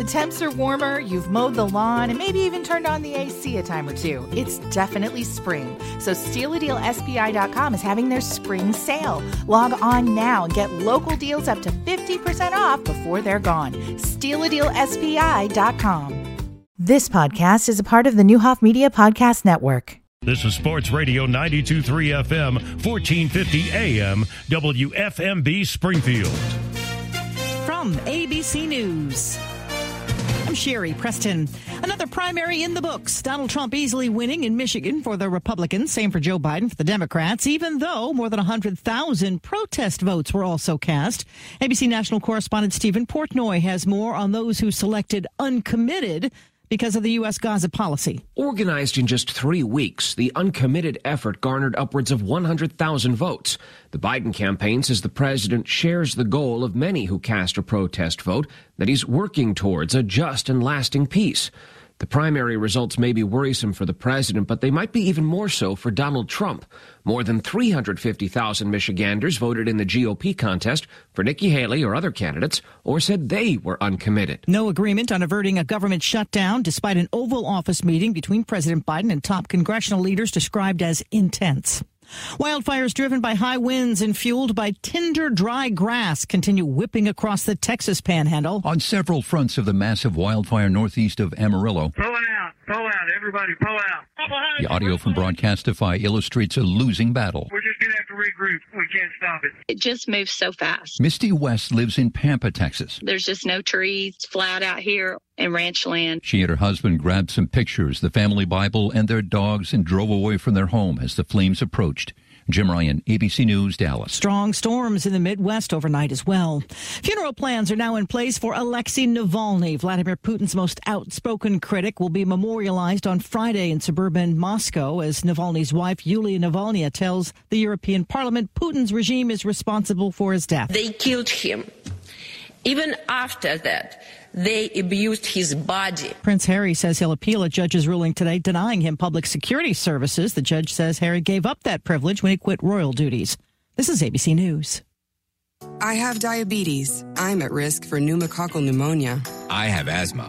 The temps are warmer, you've mowed the lawn, and maybe even turned on the AC a time or two. It's definitely spring. So StealADealSPI.com is having their spring sale. Log on now and get local deals up to 50% off before they're gone. StealADealSPI.com. This podcast is a part of the Neuhoff Media Podcast Network. This is Sports Radio 923 FM, 1450 AM, WFMB Springfield. From ABC News. I'm Sherri Preston. Another primary in the books. Donald Trump easily winning in Michigan for the Republicans. Same for Joe Biden for the Democrats, even though more than 100,000 protest votes were also cast. ABC national correspondent Steven Portnoy has more on those who selected uncommitted because of the U.S. Gaza policy. Organized in just three weeks, the uncommitted effort garnered upwards of 100,000 votes. The Biden campaign says the president shares the goal of many who cast a protest vote that he's working towards a just and lasting peace. The primary results may be worrisome for the president, but they might be even more so for Donald Trump. More than 350,000 Michiganders voted in the GOP contest for Nikki Haley or other candidates, or said they were uncommitted. No agreement on averting a government shutdown, despite an Oval Office meeting between President Biden and top congressional leaders described as intense. Wildfires driven by high winds and fueled by tinder dry grass continue whipping across the Texas panhandle. On several fronts of the massive wildfire northeast of Amarillo. Pull out, pull out, everybody pull out. The audio from Broadcastify illustrates a losing battle. We're just going to regroup. We can't stop it. It just moves so fast. Misty West lives in Pampa, Texas. There's just no trees, flat out here in ranch land. She and her husband grabbed some pictures, the family Bible, and their dogs and drove away from their home as the flames approached. Jim Ryan, ABC News, Dallas. Strong storms in the Midwest overnight as well. Funeral plans are now in place for Alexei Navalny. Vladimir Putin's most outspoken critic will be memorialized on Friday in suburban Moscow as Navalny's wife, Yulia Navalny, tells the European Parliament Putin's regime is responsible for his death. They killed him. Even after that, they abused his body. Prince Harry says he'll appeal a judge's ruling today denying him public security services. The judge says Harry gave up that privilege when he quit royal duties. This is ABC News. I have diabetes. I'm at risk for pneumococcal pneumonia. I have asthma.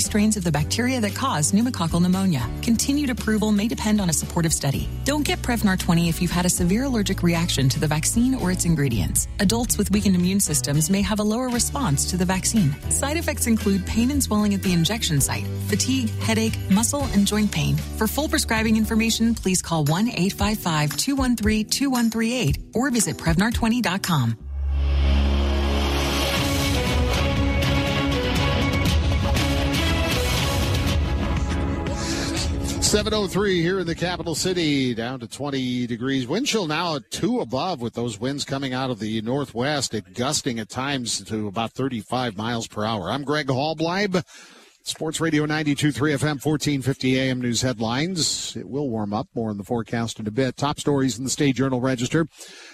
strains of the bacteria that cause pneumococcal pneumonia. Continued approval may depend on a supportive study. Don't get Prevnar 20 if you've had a severe allergic reaction to the vaccine or its ingredients. Adults with weakened immune systems may have a lower response to the vaccine. Side effects include pain and swelling at the injection site, fatigue, headache, muscle, and joint pain. For full prescribing information, please call 1 855 213 2138 or visit Prevnar20.com. 703 here in the capital city, down to 20 degrees. Wind chill now at two above with those winds coming out of the northwest, at gusting at times to about 35 miles per hour. I'm Greg Hallbleib. Sports Radio 92.3 FM, 1450 AM news headlines. It will warm up more in the forecast in a bit. Top stories in the State Journal Register.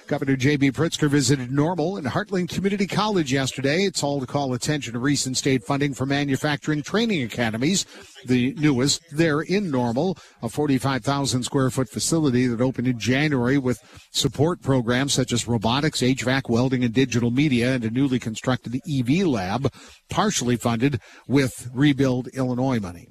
Governor J.B. Pritzker visited Normal and Heartland Community College yesterday. It's all to call attention to recent state funding for manufacturing training academies. The newest there in Normal, a 45,000 square foot facility that opened in January with support programs such as robotics, HVAC, welding, and digital media, and a newly constructed EV lab, partially funded with Rebuild Illinois money.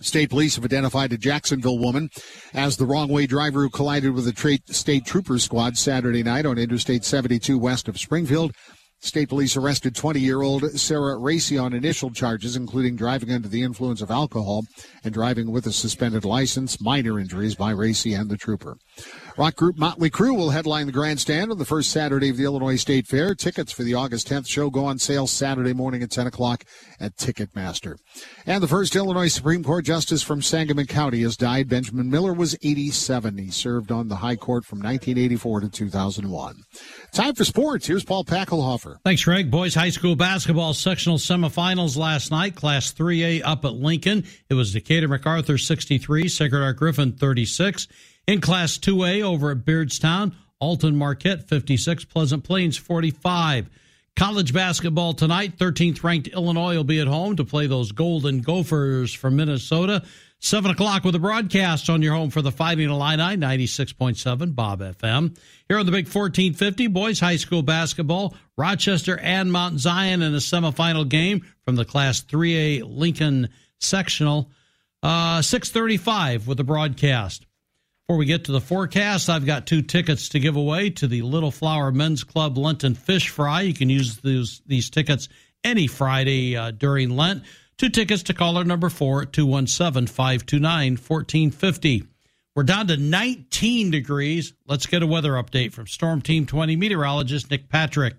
State police have identified a Jacksonville woman as the wrong way driver who collided with a tra- state trooper squad Saturday night on Interstate 72 west of Springfield. State police arrested 20 year old Sarah Racy on initial charges, including driving under the influence of alcohol and driving with a suspended license, minor injuries by Racy and the trooper. Rock group Motley Crue will headline the grandstand on the first Saturday of the Illinois State Fair. Tickets for the August 10th show go on sale Saturday morning at 10 o'clock at Ticketmaster. And the first Illinois Supreme Court justice from Sangamon County has died. Benjamin Miller was 87. He served on the High Court from 1984 to 2001. Time for sports. Here's Paul Packelhofer. Thanks, Greg. Boys high school basketball sectional semifinals last night. Class 3A up at Lincoln. It was Decatur MacArthur 63, Sacred Heart Griffin 36. In Class 2A over at Beardstown, Alton Marquette 56, Pleasant Plains 45. College basketball tonight, 13th ranked Illinois will be at home to play those Golden Gophers from Minnesota. 7 o'clock with a broadcast on your home for the Fighting Illini, 96.7 Bob FM. Here on the Big 1450, boys high school basketball, Rochester and Mount Zion in a semifinal game from the Class 3A Lincoln sectional. Uh, 635 with the broadcast. Before we get to the forecast, I've got two tickets to give away to the Little Flower Men's Club Lenten Fish Fry. You can use these, these tickets any Friday uh, during Lent. Two tickets to caller number four, 217 529 1450. We're down to 19 degrees. Let's get a weather update from Storm Team 20 meteorologist Nick Patrick.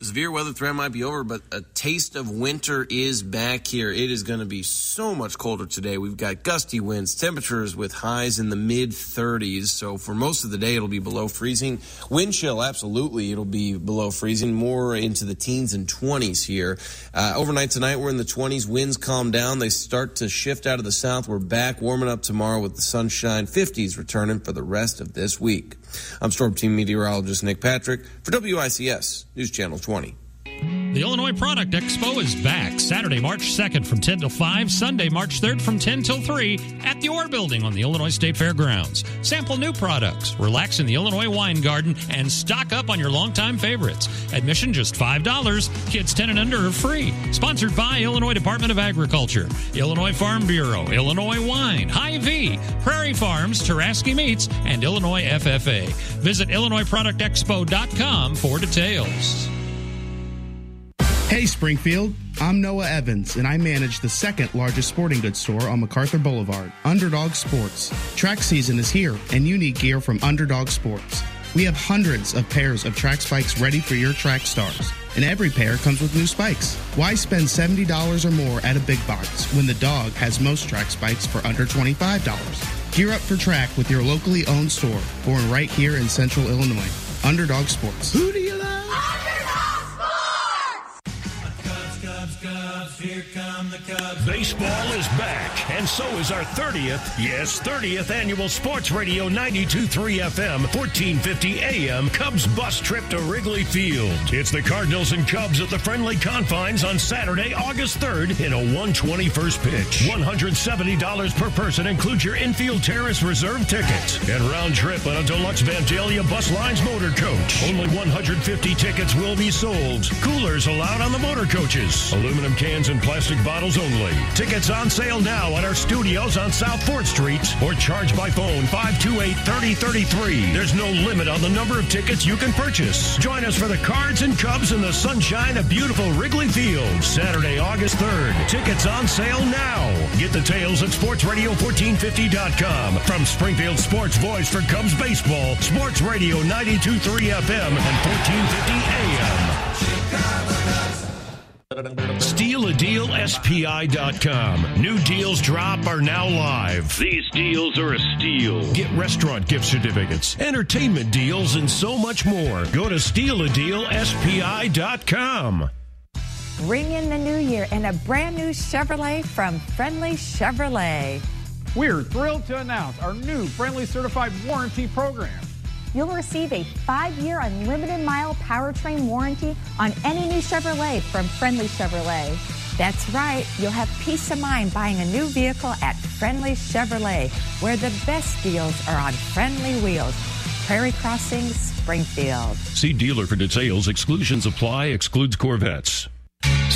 Severe weather threat might be over, but a taste of winter is back here. It is going to be so much colder today. We've got gusty winds, temperatures with highs in the mid 30s. So for most of the day, it'll be below freezing. Wind chill, absolutely, it'll be below freezing, more into the teens and 20s here. Uh, overnight tonight, we're in the 20s. Winds calm down. They start to shift out of the south. We're back warming up tomorrow with the sunshine. 50s returning for the rest of this week. I'm Storm Team meteorologist Nick Patrick for WICS News Channel 20. The Illinois Product Expo is back Saturday, March 2nd from 10 till 5, Sunday, March 3rd from 10 till 3 at the Orr Building on the Illinois State Fairgrounds. Sample new products, relax in the Illinois Wine Garden, and stock up on your longtime favorites. Admission just $5. Kids 10 and under are free. Sponsored by Illinois Department of Agriculture, Illinois Farm Bureau, Illinois Wine, Hy-Vee, Prairie Farms, Taraski Meats, and Illinois FFA. Visit IllinoisProductExpo.com for details. Hey Springfield, I'm Noah Evans, and I manage the second largest sporting goods store on MacArthur Boulevard, Underdog Sports. Track season is here, and you need gear from Underdog Sports. We have hundreds of pairs of track spikes ready for your track stars, and every pair comes with new spikes. Why spend $70 or more at a big box when the dog has most track spikes for under $25? Gear up for track with your locally owned store, born right here in central Illinois. Underdog Sports. Who do you love? Here come the Cubs. Baseball is back, and so is our 30th, yes, 30th annual Sports Radio 92.3 FM, 1450 AM Cubs bus trip to Wrigley Field. It's the Cardinals and Cubs at the friendly confines on Saturday, August 3rd in a 121st pitch. $170 per person includes your infield terrace reserve tickets and round trip on a deluxe Vandalia Bus Lines motor coach. Only 150 tickets will be sold. Coolers allowed on the motor coaches. Aluminum cans and plastic bottles only. Tickets on sale now at our studios on South 4th Street or charge by phone 528-3033. There's no limit on the number of tickets you can purchase. Join us for the Cards and Cubs in the sunshine of beautiful Wrigley Field, Saturday, August 3rd. Tickets on sale now. Get the tales at sportsradio1450.com. From Springfield Sports Voice for Cubs Baseball, Sports Radio 92.3 FM and 1450 AM. StealADealSPI.com. New deals drop are now live. These deals are a steal. Get restaurant gift certificates, entertainment deals, and so much more. Go to StealADealSPI.com. Ring in the new year in a brand new Chevrolet from Friendly Chevrolet. We're thrilled to announce our new Friendly Certified Warranty Program. You'll receive a five-year unlimited mile powertrain warranty on any new Chevrolet from Friendly Chevrolet. That's right. You'll have peace of mind buying a new vehicle at Friendly Chevrolet, where the best deals are on friendly wheels. Prairie Crossing, Springfield. See dealer for details. Exclusions apply. Excludes Corvettes.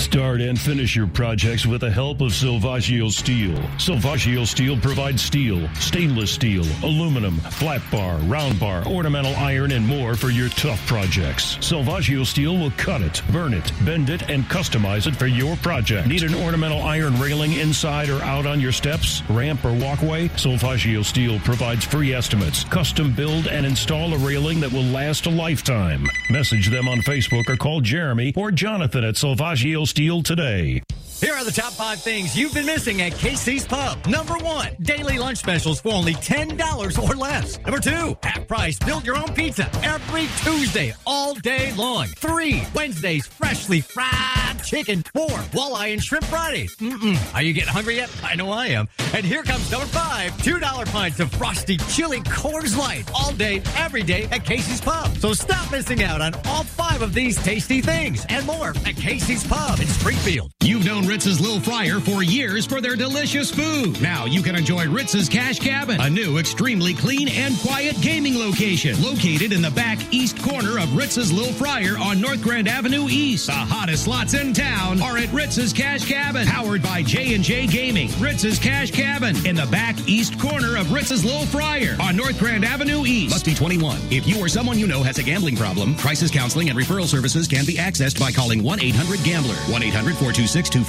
Start and finish your projects with the help of Silvaggio Steel. Silvaggio Steel provides steel, stainless steel, aluminum, flat bar, round bar, ornamental iron, and more for your tough projects. Silvaggio Steel will cut it, burn it, bend it, and customize it for your project. Need an ornamental iron railing inside or out on your steps, ramp, or walkway? Silvaggio Steel provides free estimates, custom build, and install a railing that will last a lifetime. Message them on Facebook or call Jeremy or Jonathan at Silvaggio Steel today. Here are the top five things you've been missing at Casey's Pub. Number one, daily lunch specials for only $10 or less. Number two, half price, build your own pizza every Tuesday, all day long. Three, Wednesdays, freshly fried chicken. Four, walleye and shrimp Fridays. Mm-mm. Are you getting hungry yet? I know I am. And here comes number five, $2 pints of frosty chili Coors Light all day, every day at Casey's Pub. So stop missing out on all five of these tasty things and more at Casey's Pub in Springfield. You've known Ritz's Little Fryer for years for their delicious food. Now you can enjoy Ritz's Cash Cabin, a new, extremely clean and quiet gaming location located in the back east corner of Ritz's Little Fryer on North Grand Avenue East. The hottest slots in town are at Ritz's Cash Cabin, powered by J&J Gaming. Ritz's Cash Cabin in the back east corner of Ritz's Little Fryer on North Grand Avenue East. Must be 21. If you or someone you know has a gambling problem, crisis counseling and referral services can be accessed by calling 1-800-GAMBLER.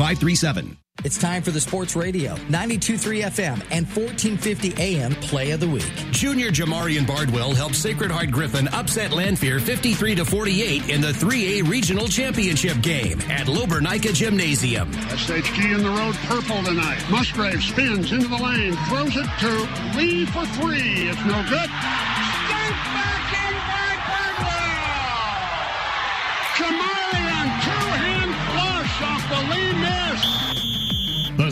1-800-426-2537. It's time for the Sports Radio, 92.3 FM and 1450 AM Play of the Week. Junior Jamarian Bardwell helped Sacred Heart Griffin upset Lanphier 53 to 48 in the 3A Regional Championship game at Lober-Nika Gymnasium. SHG in the road purple tonight. Musgrave spins into the lane, throws it to Lee for three. It's no good. Stink back in by Bardwell. Jamarian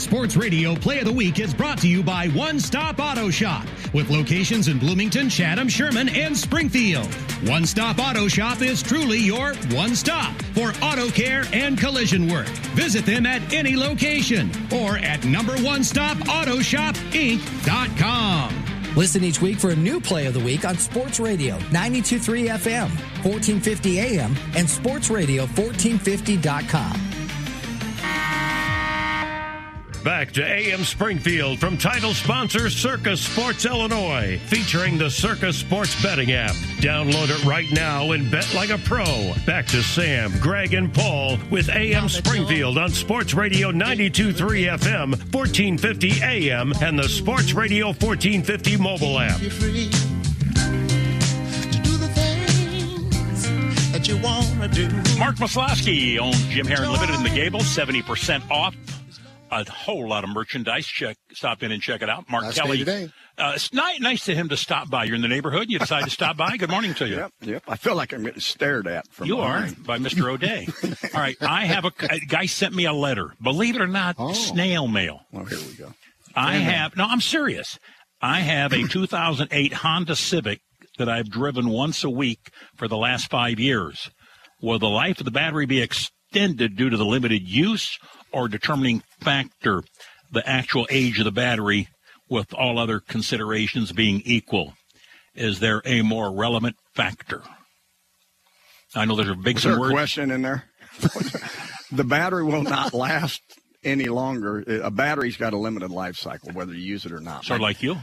Sports Radio Play of the Week is brought to you by One Stop Auto Shop with locations in Bloomington, Chatham, Sherman, and Springfield. One Stop Auto Shop is truly your one stop for auto care and collision work. Visit them at any location or at number one stop auto shop inc.com. Listen each week for a new Play of the Week on Sports Radio, 92.3 FM, 1450 AM, and Sports sportsradio1450.com. Back to AM Springfield from title sponsor Circa Sports Illinois, featuring the Circa Sports betting app. Download it right now and bet like a pro. Back to Sam, Greg, and Paul with AM Springfield on Sports Radio 92.3 FM, 1450 AM, and the Sports Radio 1450 mobile app. Mark Maslowski owns Jim Herron Limited in the Gables, 70% off. A whole lot of merchandise. Check, stop in and check it out. Mark Last Kelly. day today. Uh, it's ni- nice to him to stop by. You're in the neighborhood. You decide to stop by. Good morning to you. Yep, yep. I feel like I'm getting stared at from You are by Mr. O'Day. All right, I have a, a guy sent me a letter. Believe it or not, snail mail. Oh, here we go. I Fair have no. I'm serious. I have a 2008 Honda Civic that I've driven once a week for the last five years. Will the life of the battery be extended due to the limited use, or determining factor the actual age of the battery, with all other considerations being equal? Is there a more relevant factor? I know there's a big there a words. question in there? the battery will not last any longer. A battery's got a limited life cycle, whether you use it or not. Sort of like you.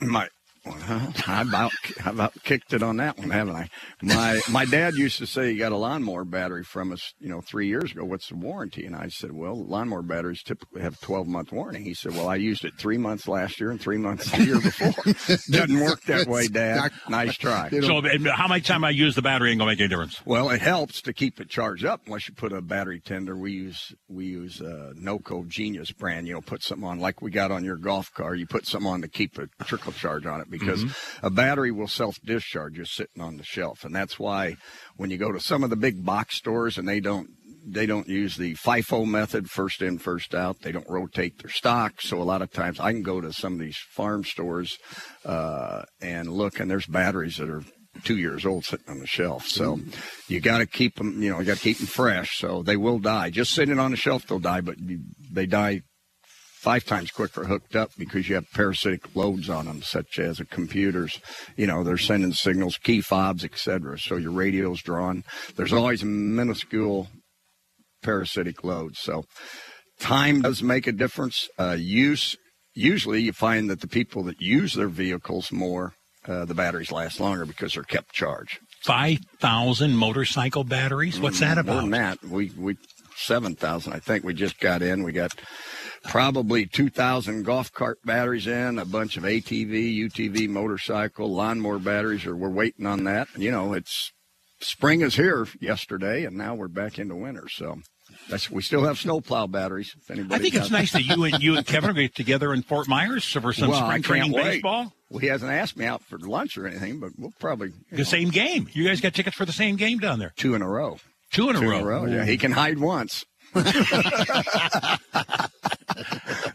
My, well, I about I about kicked it on that one, haven't I? My my dad used to say he got a lawnmower battery from us, you know, three years ago. What's the warranty? And I said, well, lawnmower batteries typically have a 12 month warranty. He said, well, I used it three months last year and three months the year before. Doesn't work that way, Dad. Nice try. So, how many time I use the battery ain't gonna make any difference. Well, it helps to keep it charged up unless you put a battery tender. We use we use uh, NoCo Genius brand. You know, put something on like we got on your golf car. You put something on to keep a trickle charge on it because Mm-hmm. a battery will self discharge just sitting on the shelf, and that's why when you go to some of the big box stores and they don't they don't use the FIFO method, first in, first out. They don't rotate their stock. So a lot of times I can go to some of these farm stores uh, and look, and there's batteries that are two years old sitting on the shelf. So you got to keep them, you know, you got to keep them fresh. So they will die. Just sitting on the shelf, they'll die, but you, they die five times quicker hooked up because you have parasitic loads on them, such as a computers. You know, they're sending signals, key fobs, etc. So your radio's drawn. There's always a minuscule parasitic loads. So time does make a difference. Uh, use usually you find that the people that use their vehicles more, uh, the batteries last longer because they're kept charged. Five thousand motorcycle batteries. What's that More about? than that, we we seven thousand. I think we just got in. We got probably two thousand golf cart batteries in, a bunch of ATV, UTV, motorcycle, lawnmower batteries. Or we're waiting on that. You know, it's spring is here yesterday, and now we're back into winter. So that's we still have snowplow batteries. If anybody I think it's nice that you and you and Kevin are get together in Fort Myers for some Well, spring training wait. baseball. Well, he hasn't asked me out for lunch or anything, but we'll probably The know, same game. You guys got tickets for the same game down there. two in a row. Two in a Two row. Yeah, he can hide once.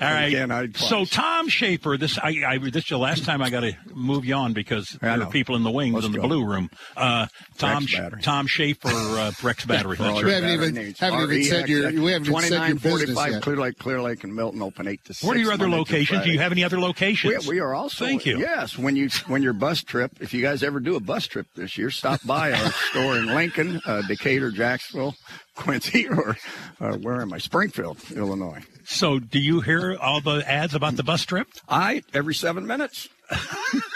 All right. can't. So Tom Schaefer, this I, I this is the last time I got to move you on because there are people in the wings Let's in the go. blue room. Uh, Tom Rex. Tom Schaefer, uh, Rex Battery. That's your We haven't even- haven't even said your- we haven't even said your 2945 business yet. Clear Lake, Clear Lake, and Milton open eight to six. What are your other Monday locations? Do you have any other locations? We, we are also. Thank you. Yes, when you when your bus trip, if you guys ever do a bus trip this year, stop by our store in Lincoln, uh, Decatur, Jacksonville, Quincy, or uh, where am I? Springfield, Illinois. So, do you hear all the ads about the bus trip? I every seven minutes,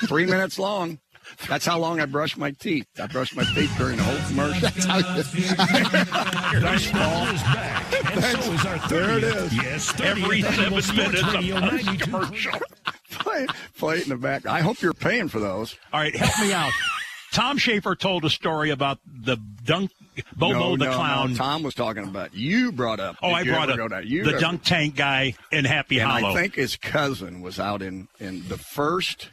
three minutes long. That's how long I brush my teeth. I brush my teeth during the whole commercial. Baseball is back, and so is our 30th. There it is. Yes, 30th Every seven minutes, a Radio bus 92. commercial. play, play it in the back. I hope you're paying for those. All right, help me out. Tom Schaefer told a story about the dunk Bobo no, the no, clown. No, Tom was talking about you brought up. Oh, I brought up the ever- dunk tank guy in Happy and Hollow. I think his cousin was out in in the first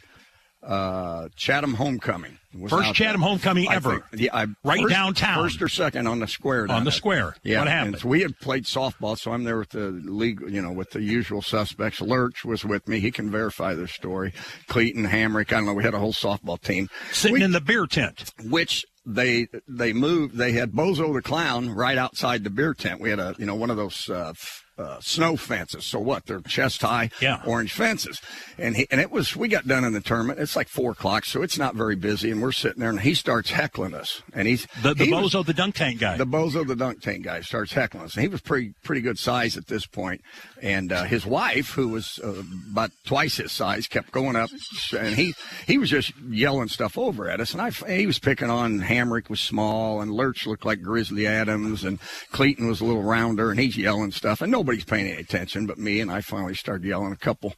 uh, Chatham homecoming. First Chatham there. homecoming I ever. think- yeah, I, Right first- downtown. First or second on the square. On the there. square. Yeah. What happened? so we had played softball, so I'm there with the league, you know, with the usual suspects. Lurch was with me. He can verify this story. Cleaton, Hamrick. I don't know. We had a whole softball team. Sitting We- in the beer tent. which they they moved. They had Bozo the clown right outside the beer tent. We had a you know one of those uh, uh, snow fences. So what? They're chest high, Yeah. orange fences. And he and it was we got done in the tournament. It's like four o'clock, so it's not very busy. And we're sitting there, and he starts heckling us. And he's The, the he was- Bozo the dunk tank guy. the Bozo the dunk tank guy starts heckling us. And he was pretty pretty good size at this point, and uh, his wife, who was uh, about twice his size, kept going up, and he he was just yelling stuff over at us. And I he was picking on Hamrick was small, and Lurch looked like Grizzly Adams, and Clayton was a little rounder, and he's yelling stuff, and nobody's paying any attention but me. And I finally started yelling a couple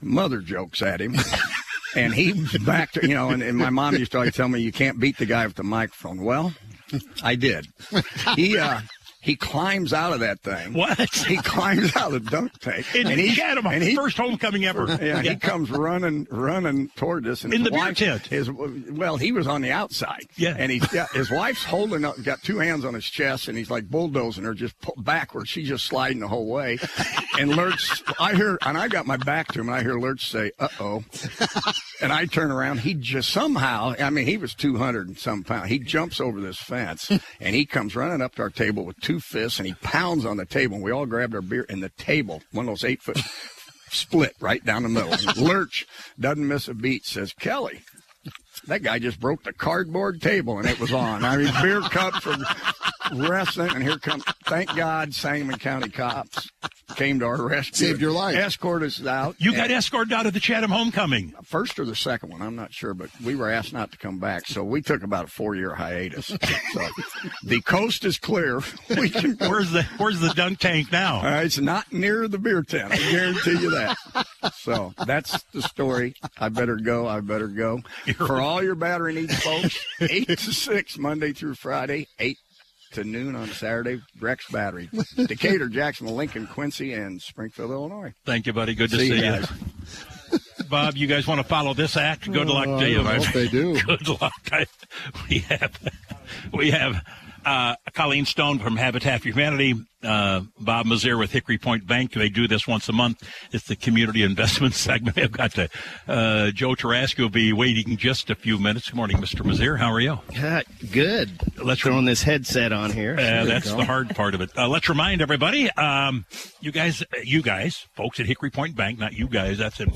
mother jokes at him. And he was back to, you know, and, and my mom used to always tell me, you can't beat the guy with the microphone. Well, I did. He, uh, he climbs out of that thing. What? He climbs out of the dunk tank. in and he, Chatham, and he, first homecoming ever. yeah, he comes running, running toward us. And In the beer wife- tent. His, well, he was on the outside. Yeah. And he's got, his wife's holding up, got two hands on his chest, and he's like bulldozing her just pull backwards. She's just sliding the whole way. And Lurch, I hear, and I got my back to him, and I hear Lurch say, uh oh. And I turn around. He just somehow, I mean, he was 200 and some pounds. He jumps over this fence and he comes running up to our table with two fists and he pounds on the table. And we all grabbed our beer and the table, one of those eight foot, split right down the middle. Lurch doesn't miss a beat, says, Kelly, that guy just broke the cardboard table and it was on. I mean, beer cups were wrestling, and here comes, thank God, Sangamon County cops came to our rescue. Saved your life. Escorted us out. You got escorted out of the Chatham homecoming. first or the second one, I'm not sure, but we were asked not to come back, so we took about a four year hiatus. so the coast is clear. We can. Where's the Where's the dunk tank now? Uh, it's not near the beer tent. I guarantee you that. So that's the story. I better go. I better go. For all your battery needs, folks, eight to six Monday through Friday, eight to noon on Saturday. Rex Battery, Decatur, Jacksonville, Lincoln, Quincy, and Springfield, Illinois. Thank you, buddy. Good to See see, you you. guys. Bob, you guys want to follow this act? Good luck Oh, to you. don't my know if friend. they do. Good luck. I, we have we have uh, Colleen Stone from Habitat for Humanity, uh, Bob Mizeur with Hickory Point Bank. They do this once a month. It's the community investment segment. I've got to, uh, Joe Tarasky will be waiting just a few minutes. Good morning, Mr. Mizeur. How are you? Uh, good. Let's throwing this headset on here. Uh, that's the hard part of it. Uh, let's remind everybody, um, you guys, you guys, folks at Hickory Point Bank, not you guys, that's in,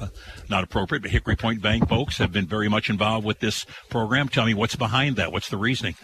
uh, not appropriate, but Hickory Point Bank folks have been very much involved with this program. Tell me what's behind that. What's the reasoning?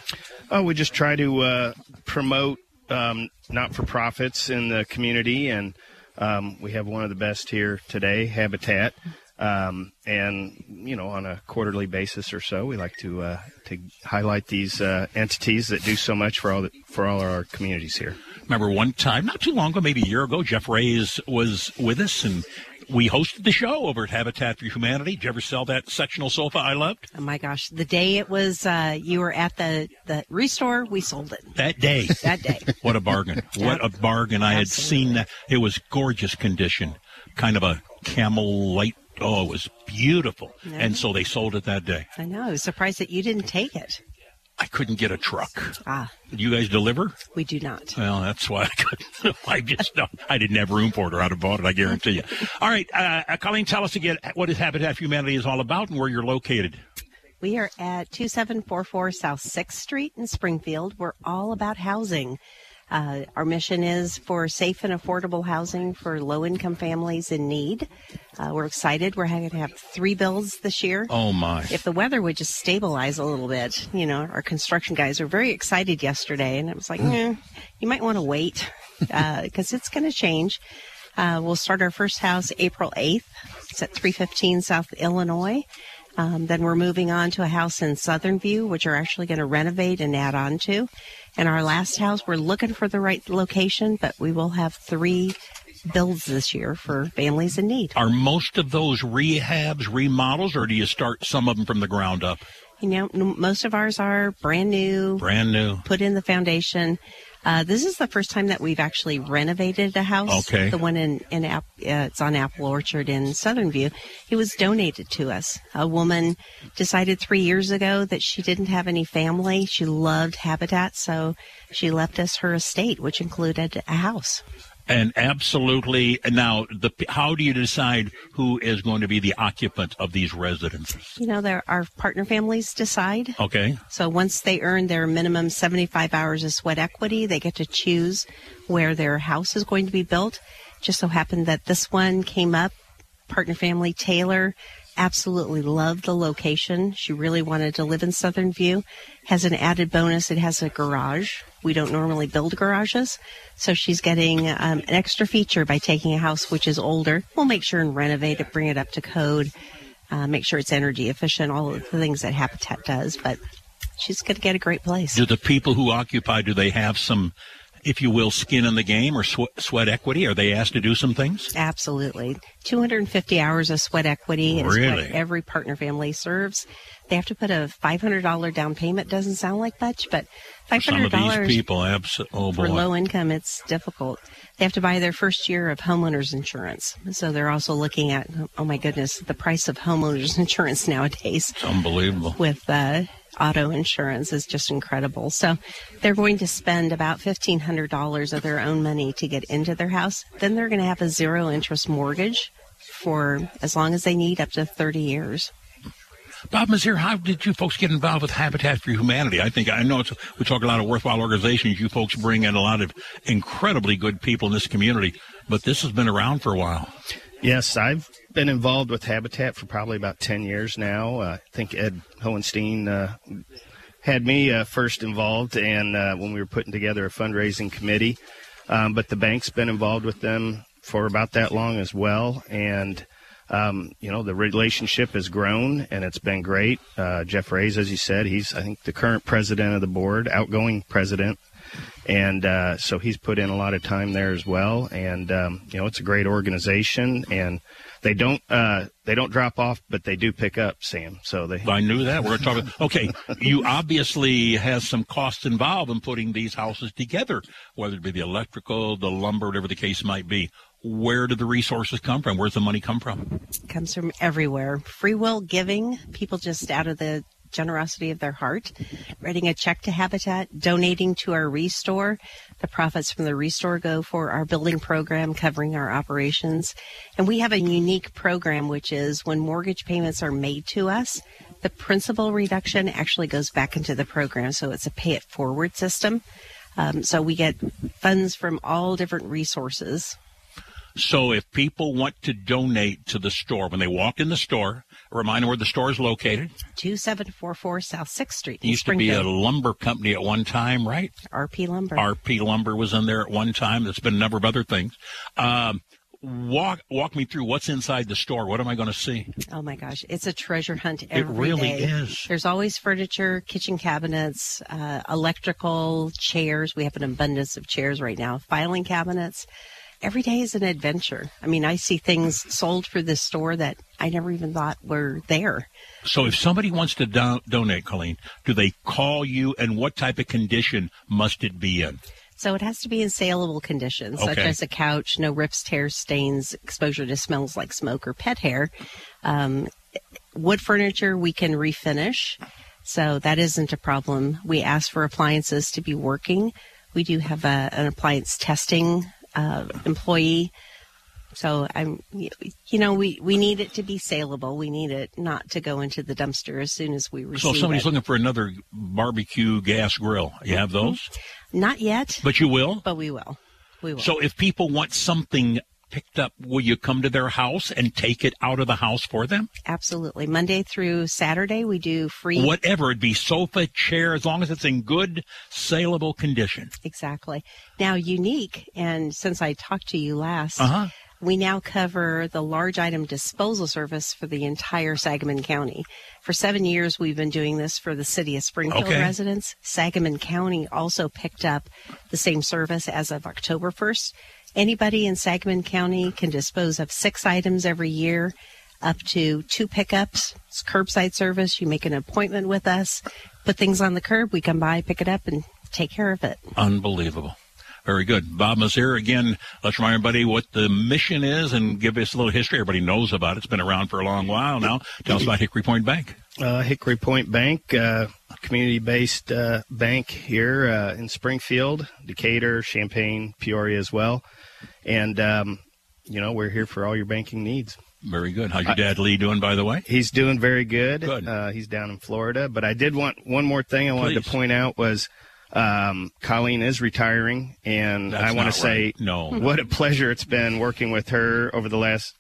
Oh, we just try to uh, promote um, not for profits in the community, and um, we have one of the best here today, Habitat. Um, and you know, on a quarterly basis or so, we like to uh, to highlight these uh, entities that do so much for all the, for all our communities here. Remember one time, not too long ago, maybe a year ago, Jeff Reyes was with us and we hosted the show over at Habitat for Humanity. Did you ever sell that sectional sofa I loved? Oh my gosh, the day it was uh, you were at the the restore, we sold it. That day. that day. what a bargain. What a bargain. I had seen that. It was gorgeous condition. Kind of a camel light Oh, it was beautiful. And so they sold it that day. I know. I was surprised that you didn't take it. I couldn't get a truck. Ah. You guys deliver? We do not. Well, that's why I couldn't. I just don't. I didn't have room for it, or I'd have bought it. I guarantee you. All right, uh, Colleen, tell us again what is Habitat for Humanity is all about and where you're located. We are at 2744 South 6th Street in Springfield. We're all about housing. Uh, our mission is for safe and affordable housing for low income families in need. Uh, we're excited. We're going to have three builds this year. Oh, my. If the weather would just stabilize a little bit, you know, our construction guys were very excited yesterday, and it was like, eh, you might want to wait because uh, it's going to change. Uh, we'll start our first house April 8th. It's at 315 South Illinois. Um, then we're moving on to a house in Southern View, which we're actually going to renovate and add on to. And our last house, we're looking for the right location, but we will have three builds this year for families in need. Are most of those rehabs, remodels, or do you start some of them from the ground up? You know, most of ours are brand new. Brand new. Put in the foundation. Uh, this is the first time that we've actually renovated a house. Okay. The one in, in uh, it's on Apple Orchard in Southern View. It was donated to us. A woman decided three years ago that she didn't have any family. She loved Habitat, so she left us her estate, which included a house. And absolutely. Now, the how do you decide who is going to be the occupant of these residences? You know, there our partner families decide. Okay. So once they earn their minimum 75 hours of sweat equity, they get to choose where their house is going to be built. Just so happened that this one came up. Partner family Taylor absolutely loved the location. She really wanted to live in Southern View. Has an added bonus. It has a garage. We don't normally build garages. So she's getting um, an extra feature by taking a house which is older. We'll make sure and renovate it, bring it up to code, uh, make sure it's energy efficient, all of the things that Habitat does. But she's going to get a great place. Do the people who occupy, do they have some if you will, skin in the game or sw- sweat equity? Are they asked to do some things? Absolutely. 250 hours of sweat equity is really? what every partner family serves. They have to put a $500 down payment. Doesn't sound like much, but $500 Some of these people, abso- oh for low income, it's difficult. They have to buy their first year of homeowners insurance. So they're also looking at, oh my goodness, the price of homeowners insurance nowadays. It's unbelievable. With uh, auto insurance is just incredible. So they're going to spend about $1,500 of their own money to get into their house. Then they're going to have a zero interest mortgage for as long as they need, up to 30 years. Bob Mizeur, how did you folks get involved with Habitat for Humanity? I think I know it's, we talk a lot of worthwhile organizations. You folks bring in a lot of incredibly good people in this community, but this has been around for a while. Yes, I've been involved with Habitat for probably about 10 years now. Uh, I think Ed Hohenstein uh, had me uh, first involved and uh, when we were putting together a fundraising committee. Um, but the bank's been involved with them for about that long as well. And um, you know, the relationship has grown and it's been great. Uh, Jeff Reyes, as you said, he's, I think, the current president of the board, outgoing president. And uh, so he's put in a lot of time there as well. And, um, you know, it's a great organization and they don't, uh, they don't drop off, but they do pick up, Sam. So they. I knew that. We're talking. Okay, you obviously has some costs involved in putting these houses together, whether it be the electrical, the lumber, whatever the case might be where do the resources come from? Where's the money come from? It comes from everywhere. Free will giving, people just out of the generosity of their heart, writing a check to Habitat, donating to our restore. The profits from the restore go for our building program covering our operations. And we have a unique program, which is when mortgage payments are made to us, the principal reduction actually goes back into the program. So it's a pay it forward system. Um, so we get funds from all different resources so if people want to donate to the store, when they walk in the store, Remind them where the store is located. 2744 South 6th Street. It used to be a lumber company at one time, right? RP Lumber. RP Lumber was in there at one time. There's been a number of other things. Um, walk walk me through what's inside the store. What am I going to see? Oh my gosh, it's a treasure hunt every it really day. is. There's always furniture, kitchen cabinets, uh, electrical chairs. We have an abundance of chairs right now. Filing cabinets. Every day is an adventure. I mean, I see things sold for this store that I never even thought were there. So if somebody wants to do- donate, Colleen, do they call you, and what type of condition must it be in? So it has to be in saleable conditions, such as a couch, no rips, tears, stains, exposure to smells like smoke or pet hair. Um, wood furniture we can refinish, so that isn't a problem. We ask for appliances to be working. We do have a, an appliance testing uh, employee. So I'm, you know, we, we need it to be saleable. We need it not to go into the dumpster as soon as we receive So somebody's it. looking for another barbecue gas grill. You have those, Not yet, but you will. but we will. We will. So if people want something picked up, will you come to their house and take it out of the house for them? Absolutely. Monday through Saturday, we do free. Whatever it be, sofa, chair, as long as it's in good, saleable condition. Exactly. Now, unique, and since I talked to you last, Uh-huh. we now cover the large item disposal service for the entire Sangamon County. For seven years, we've been doing this for the city of Springfield Okay. residents. Sangamon County also picked up the same service as of October 1st. Anybody in Sangamon County can dispose of six items every year, up to two pickups. It's curbside service. You make an appointment with us, put things on the curb. We come by, pick it up, and take care of it. Unbelievable. Very good. Bob Mizeur, again, let's remind everybody what the mission is and give us a little history. Everybody knows about it. It's been around for a long while now. Tell us about Hickory Point Bank. Uh, Hickory Point Bank, uh, community-based uh, bank here uh, in Springfield, Decatur, Champaign, Peoria as well, and um, you know we're here for all your banking needs. Very good. How's your dad Lee doing, by the way? He's doing very good. Good. Uh, he's down in Florida, but I did want one more thing I wanted Please. to point out was um, Colleen is retiring, and That's I want not to say right. No. what a pleasure it's been working with her over the last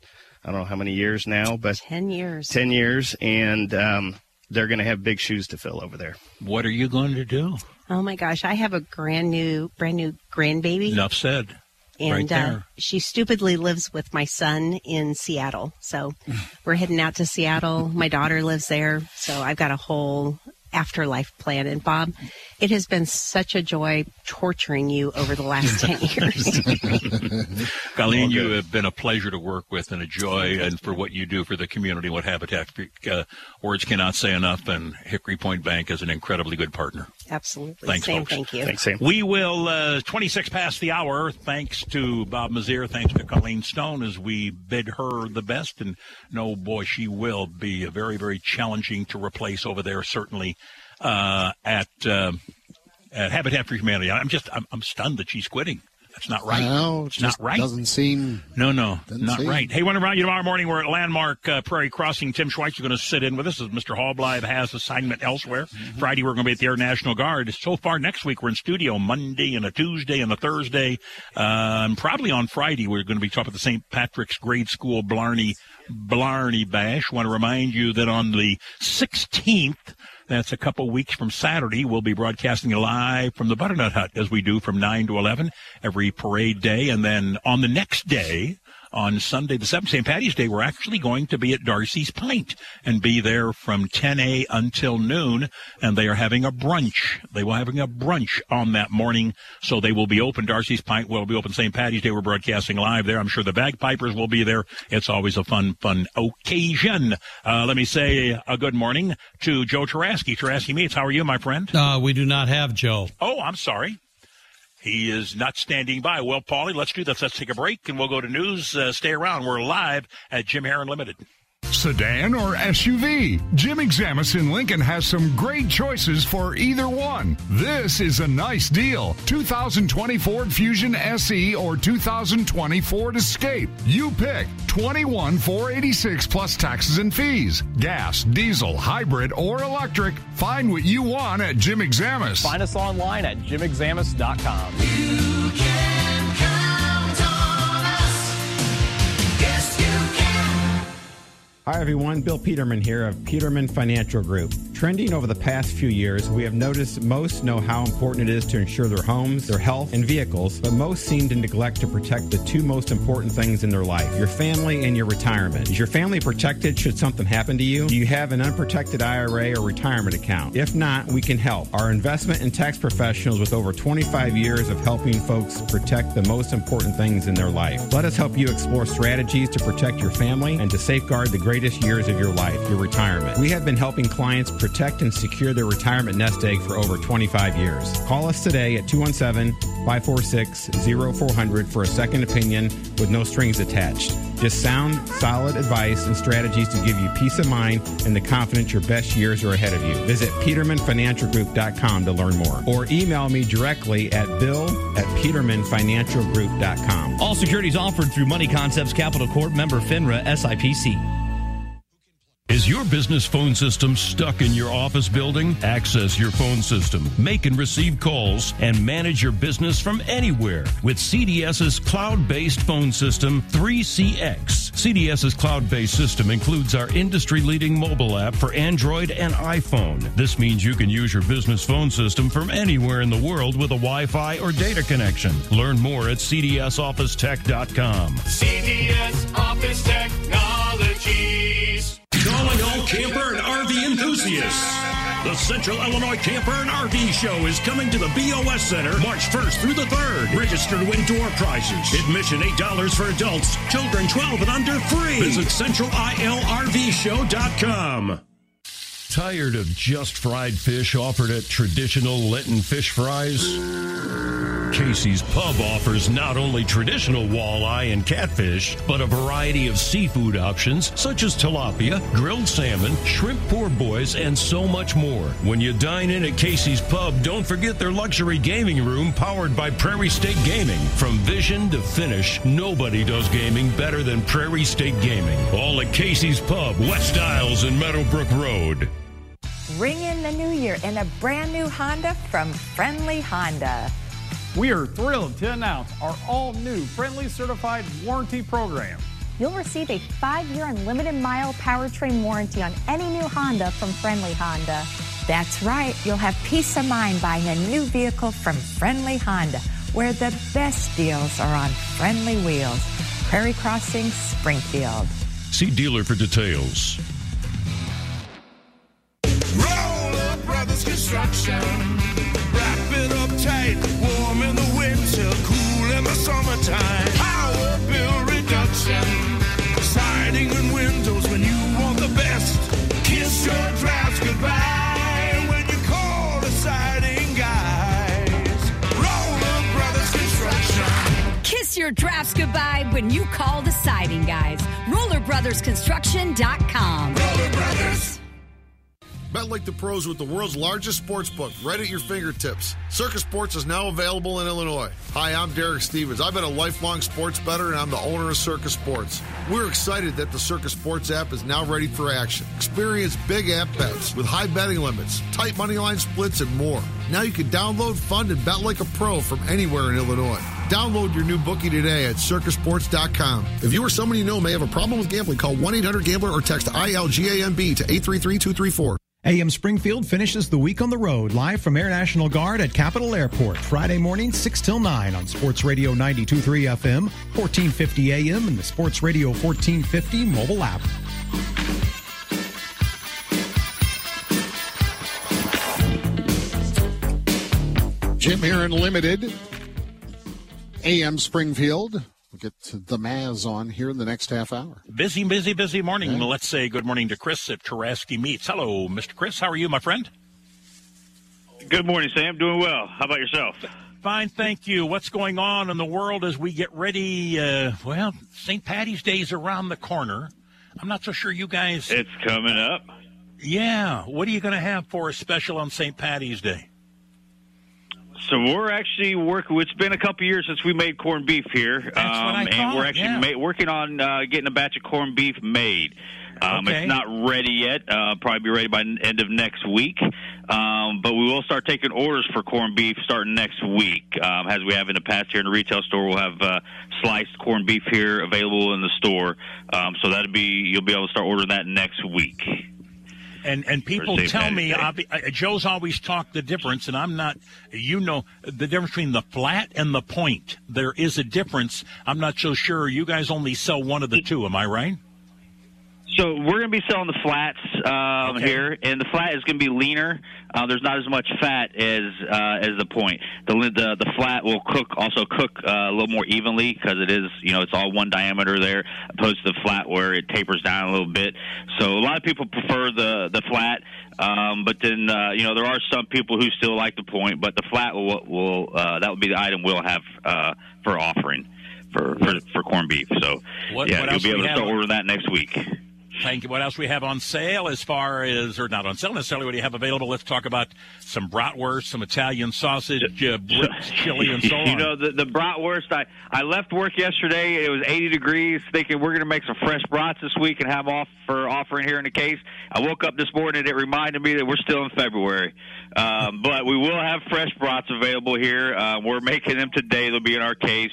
I don't know how many years now, but 10 years. 10 years, and um, they're going to have big shoes to fill over there. What are you going to do? Oh my gosh, I have a brand new, brand new grandbaby. Enough said. And right uh, she stupidly lives with my son in Seattle. So we're heading out to Seattle. My daughter lives there. So I've got a whole afterlife plan. And Bob, it has been such a joy torturing you over the last 10 years. Colleen, you have been a pleasure to work with and a joy, and for what you do for the community, what Habitat uh, words cannot say enough. And Hickory Point Bank is an incredibly good partner. Absolutely. Thanks, Sam, folks. thank you. Thanks, Sam. We will, uh, 26 past the hour, thanks to Bob Mizeur, thanks to Colleen Stone, as we bid her the best. And no, boy, she will be very, very challenging to replace over there, certainly uh, at, um at Habitat for Humanity. I'm just, I'm, I'm stunned that she's quitting. That's not right. No, it's not right. doesn't seem. No, no, Doesn't seem. right. Hey, wonder about you tomorrow morning. We're at Landmark uh, Prairie Crossing. Tim Schweitz is going to sit in with us as Mr. Hallbleib has assignment elsewhere. Mm-hmm. Friday, we're going to be at the Air National Guard. So far, next week, we're in studio Monday and a Tuesday and a Thursday. Uh, and probably on Friday, we're going to be talking at the St. Patrick's Grade School Blarney, Blarney Bash. want to remind you that on the 16th, that's a couple weeks from Saturday. We'll be broadcasting live from the Butternut Hut as we do from 9 to 11 every parade day. And then on the next day, on Sunday, the 7th, St. Patty's Day, we're actually going to be at Darcy's Pint and be there from 10 a until noon. And they are having a brunch. They will having a brunch on that morning. So they will be open. Darcy's Pint will be open St. Patty's Day. We're broadcasting live there. I'm sure the bagpipers will be there. It's always a fun, fun occasion. Uh, let me say a good morning to Joe Taraski. Taraski Meats, how are you, my friend? Uh, we do not have Joe. Oh, I'm sorry. He is not standing by. Well, Paulie, let's do this. Let's take a break and we'll go to news. Uh, stay around. We're live at Jim Herron Limited. Sedan or SUV? Jim Examus in Lincoln has some great choices for either one. This is a nice deal. 2020 Ford Fusion SE or 2020 Ford Escape. You pick 21,486 plus taxes and fees. Gas, diesel, hybrid, or electric. Find what you want at Jim Examus. Find us online at jimexamus.com. Hi, everyone. Bill Peterman here of Peterman Financial Group. Trending over the past few years, we have noticed most know how important it is to insure their homes, their health, and vehicles, but most seem to neglect to protect the two most important things in their life your family and your retirement. Is your family protected should something happen to you? Do you have an unprotected IRA or retirement account? If not, we can help. Our investment and tax professionals with over 25 years of helping folks protect the most important things in their life. Let us help you explore strategies to protect your family and to safeguard the great greatest years of your life, your retirement. We have been helping clients protect and secure their retirement nest egg for over 25 years. Call us today at 217 546 0400 for a second opinion with no strings attached. Just sound, solid advice and strategies to give you peace of mind and the confidence your best years are ahead of you. Visit petermanfinancialgroup.com to learn more or email me directly at bill at petermanfinancialgroup.com. All securities offered through Money Concepts Capital Corp member FINRA SIPC. Is your business phone system stuck in your office building? Access your phone system, make and receive calls, and manage your business from anywhere with CDS's cloud based phone system 3CX. CDS's cloud based system includes our industry leading mobile app for Android and iPhone. This means you can use your business phone system from anywhere in the world with a Wi Fi or data connection. Learn more at CDSOfficeTech.com. CDS Office Technologies. Calling all camper and RV enthusiasts. The Central Illinois Camper and RV Show is coming to the BOS Center March 1st through the 3rd. Register to win door prizes. Admission $8 for adults. Children 12 and under free. Visit centralilrvshow.com. Tired of just fried fish offered at traditional Lenten fish fries? Casey's Pub offers not only traditional walleye and catfish, but a variety of seafood options such as tilapia, grilled salmon, shrimp poor boys, and so much more. When you dine in at Casey's Pub, don't forget their luxury gaming room powered by Prairie State Gaming. From vision to finish, nobody does gaming better than Prairie State Gaming. All at Casey's Pub, West Iles and Meadowbrook Road. Ring in the new year in a brand new Honda from Friendly Honda. We are thrilled to announce our all new Friendly Certified Warranty Program. You'll receive a five year unlimited mile powertrain warranty on any new Honda from Friendly Honda. That's right, you'll have peace of mind buying a new vehicle from Friendly Honda, where the best deals are on friendly wheels. Prairie Crossing, Springfield. See dealer for details. Brothers Construction. Wrap it up tight, warm in the winter, cool in the summertime. Power bill reduction. Siding and windows when you want the best. Kiss your drafts goodbye when you call the siding guys. Roller Brothers Construction. Kiss your drafts goodbye when you call the siding guys. RollerBrothersConstruction.com. Roller Brothers. Bet like the pros with the world's largest sports book right at your fingertips. Circa Sports is now available in Illinois. Hi, I'm Derek Stevens. I've been a lifelong sports bettor and I'm the owner of Circa Sports. We're excited that the Circa Sports app is now ready for action. Experience big app bets with high betting limits, tight money line splits, and more. Now you can download, fund, and bet like a pro from anywhere in Illinois. Download your new bookie today at circasports.com. If you or someone you know may have a problem with gambling, call 1 800 Gambler or text ILGAMB to 833 234. AM Springfield finishes the week on the road live from Air National Guard at Capitol Airport Friday morning 6 till 9 on Sports Radio 923 FM, 1450 AM and the Sports Radio 1450 mobile app. Jim Herron Limited, AM Springfield. We'll get the Maz on here in the next half hour. Busy, busy, busy morning. Yeah. Let's say good morning to Chris at Taraski Meats. Hello, Mr. Chris. How are you, my friend? Good morning, Sam. Doing well. How about yourself? Fine, thank you. What's going on in the world as we get ready? Uh, well, St. Patty's Day is around the corner. I'm not so sure you guys. It's coming up. Yeah. What are you going to have for a special on St. Patty's Day? So we're actually working. It's been a couple years since we made corned beef here, I and we're actually yeah. ma- working on uh, getting a batch of corned beef made. Um, Okay. It's not ready yet. Uh, probably be ready by n- end of next week. Um, but we will start taking orders for corned beef starting next week. Um, as we have in the past here in the retail store, we'll have uh, sliced corned beef here available in the store. Um, so that'll be you'll be able to start ordering that next week. And and people tell me, Day. I'll be, uh, Joe's always talked the difference, and I'm not. You know the difference between the flat and the point. There is a difference. I'm not so sure. You guys only sell one of the two. Am I right? So we're going to be selling the flats um, here, and the flat is going to be leaner. Uh, there's not as much fat as uh, as the point. The, the the flat will cook also cook uh, a little more evenly because it is you know it's all one diameter there, opposed to the flat where it tapers down a little bit. So a lot of people prefer the the flat, um, but then uh, you know there are some people who still like the point, but the flat will will uh, that will be the item we'll have uh, for offering. For, for for corned beef, so What- yeah, what you'll be able to start ordering that next week. Thank you. What else we have on sale as far as, or not on sale necessarily, what do you have available? Let's talk about some bratwurst, some Italian sausage, uh, chili, and so on. You know, the, the bratwurst, I, I left work yesterday. It was 80 degrees, thinking we're going to make some fresh brats this week and have off for offering here in the case. I woke up this morning and it reminded me that we're still in February. Um, but we will have fresh brats available here. Uh, we're making them today. They'll be in our case.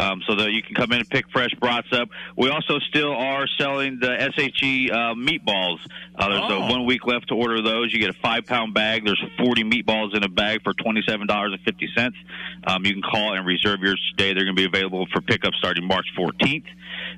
Um, so that you can come in and pick fresh brats up. We also still are selling the SHE uh, meatballs. Uh, there's Oh. a one week left to order those. You get a five pound bag. There's 40 meatballs in a bag for $27.50. Um, you can call and reserve yours today. They're going to be available for pickup starting March 14th.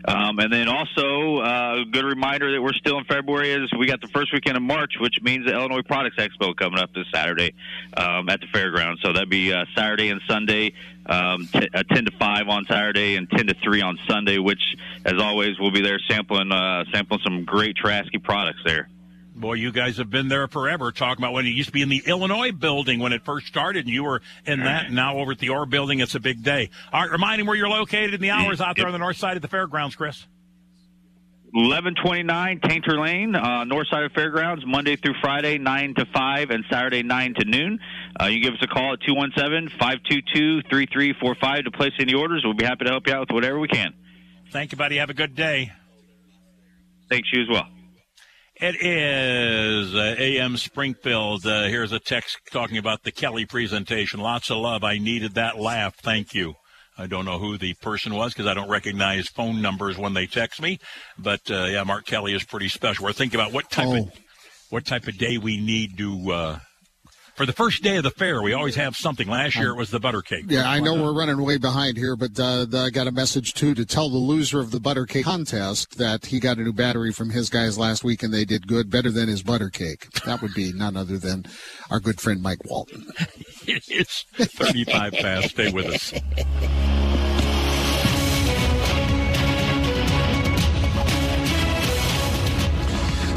Um, and then also, uh, a good reminder that we're still in February is we got the first weekend of March, which means the Illinois Products Expo coming up this Saturday um, at the fairgrounds. So that'd be uh, Saturday and Sunday, um, t- uh, 10 to 5 on Saturday and 10 to 3 on Sunday, which, as always, we'll be there sampling uh, sampling some great Taraski products there. Boy, you guys have been there forever. Talking about when it used to be in the Illinois building when it first started, and you were in that. And now over at the Orr building, it's a big day. All right, remind him where you're located and the hours out there on the north side of the fairgrounds, Chris. 1129 Tainter Lane, uh, north side of Fairgrounds, Monday through Friday, 9 to 5, and Saturday, 9 to noon. Uh, you can give us a call at 217 522 3345 to place any orders. We'll be happy to help you out with whatever we can. Thank you, buddy. Have a good day. Thanks, you as well. It is uh, AM Springfield. Uh, here's a text talking about the Kelly presentation. Lots of love. I needed that laugh. Thank you. I don't know who the person was because I don't recognize phone numbers when they text me. But uh, yeah, Mark Kelly is pretty special. We're thinking about what type of what type of day we need to. For the first day of the fair, we always have something. Last year it was the butter cake. Yeah, I know we're running way behind here, but uh, I got a message too to tell the loser of the butter cake contest that he got a new battery from his guys last week and they did good, better than his butter cake. That would be none other than our good friend Mike Walton. It is 35 past. Stay with us.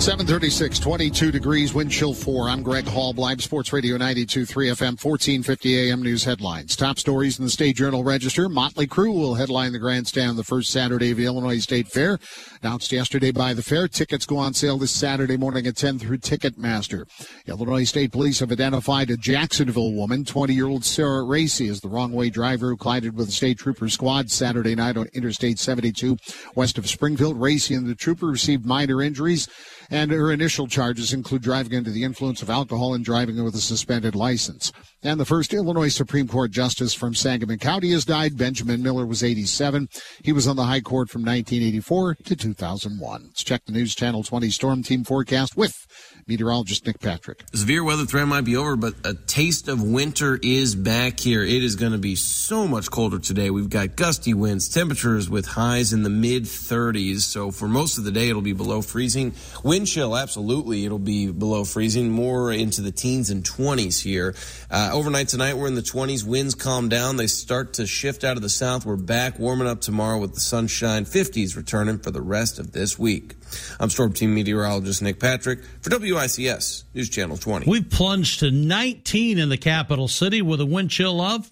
736, 22 degrees, wind chill 4. I'm Greg Hall, Live Sports Radio 92.3 FM, 1450 AM news headlines. Top stories in the State Journal Register. Motley Crue will headline the grandstand the first Saturday of the Illinois State Fair. Announced yesterday by the fair. Tickets go on sale this Saturday morning at 10 through Ticketmaster. Illinois State Police have identified a Jacksonville woman, 20-year-old Sarah Racy, as the wrong way driver who collided with a state trooper squad Saturday night on Interstate 72 west of Springfield. Racy and the trooper received minor injuries. And her initial charges include driving under the influence of alcohol and driving with a suspended license. And the first Illinois Supreme Court justice from Sangamon County has died. Benjamin Miller was 87. He was on the High Court from 1984 to 2001. Let's check the News Channel 20 Storm Team forecast with meteorologist Nick Patrick. Severe weather threat might be over, but a taste of winter is back here. It is going to be so much colder today. We've got gusty winds, temperatures with highs in the mid 30s. So for most of the day, it'll be below freezing. Wind chill, absolutely, it'll be below freezing, more into the teens and 20s here. Uh, overnight tonight, we're in the 20s. Winds calm down. They start to shift out of the south. We're back warming up tomorrow with the sunshine. 50s returning for the rest of this week. I'm Storm Team meteorologist Nick Patrick for WICS News Channel 20. We've plunged to 19 in the capital city with a wind chill of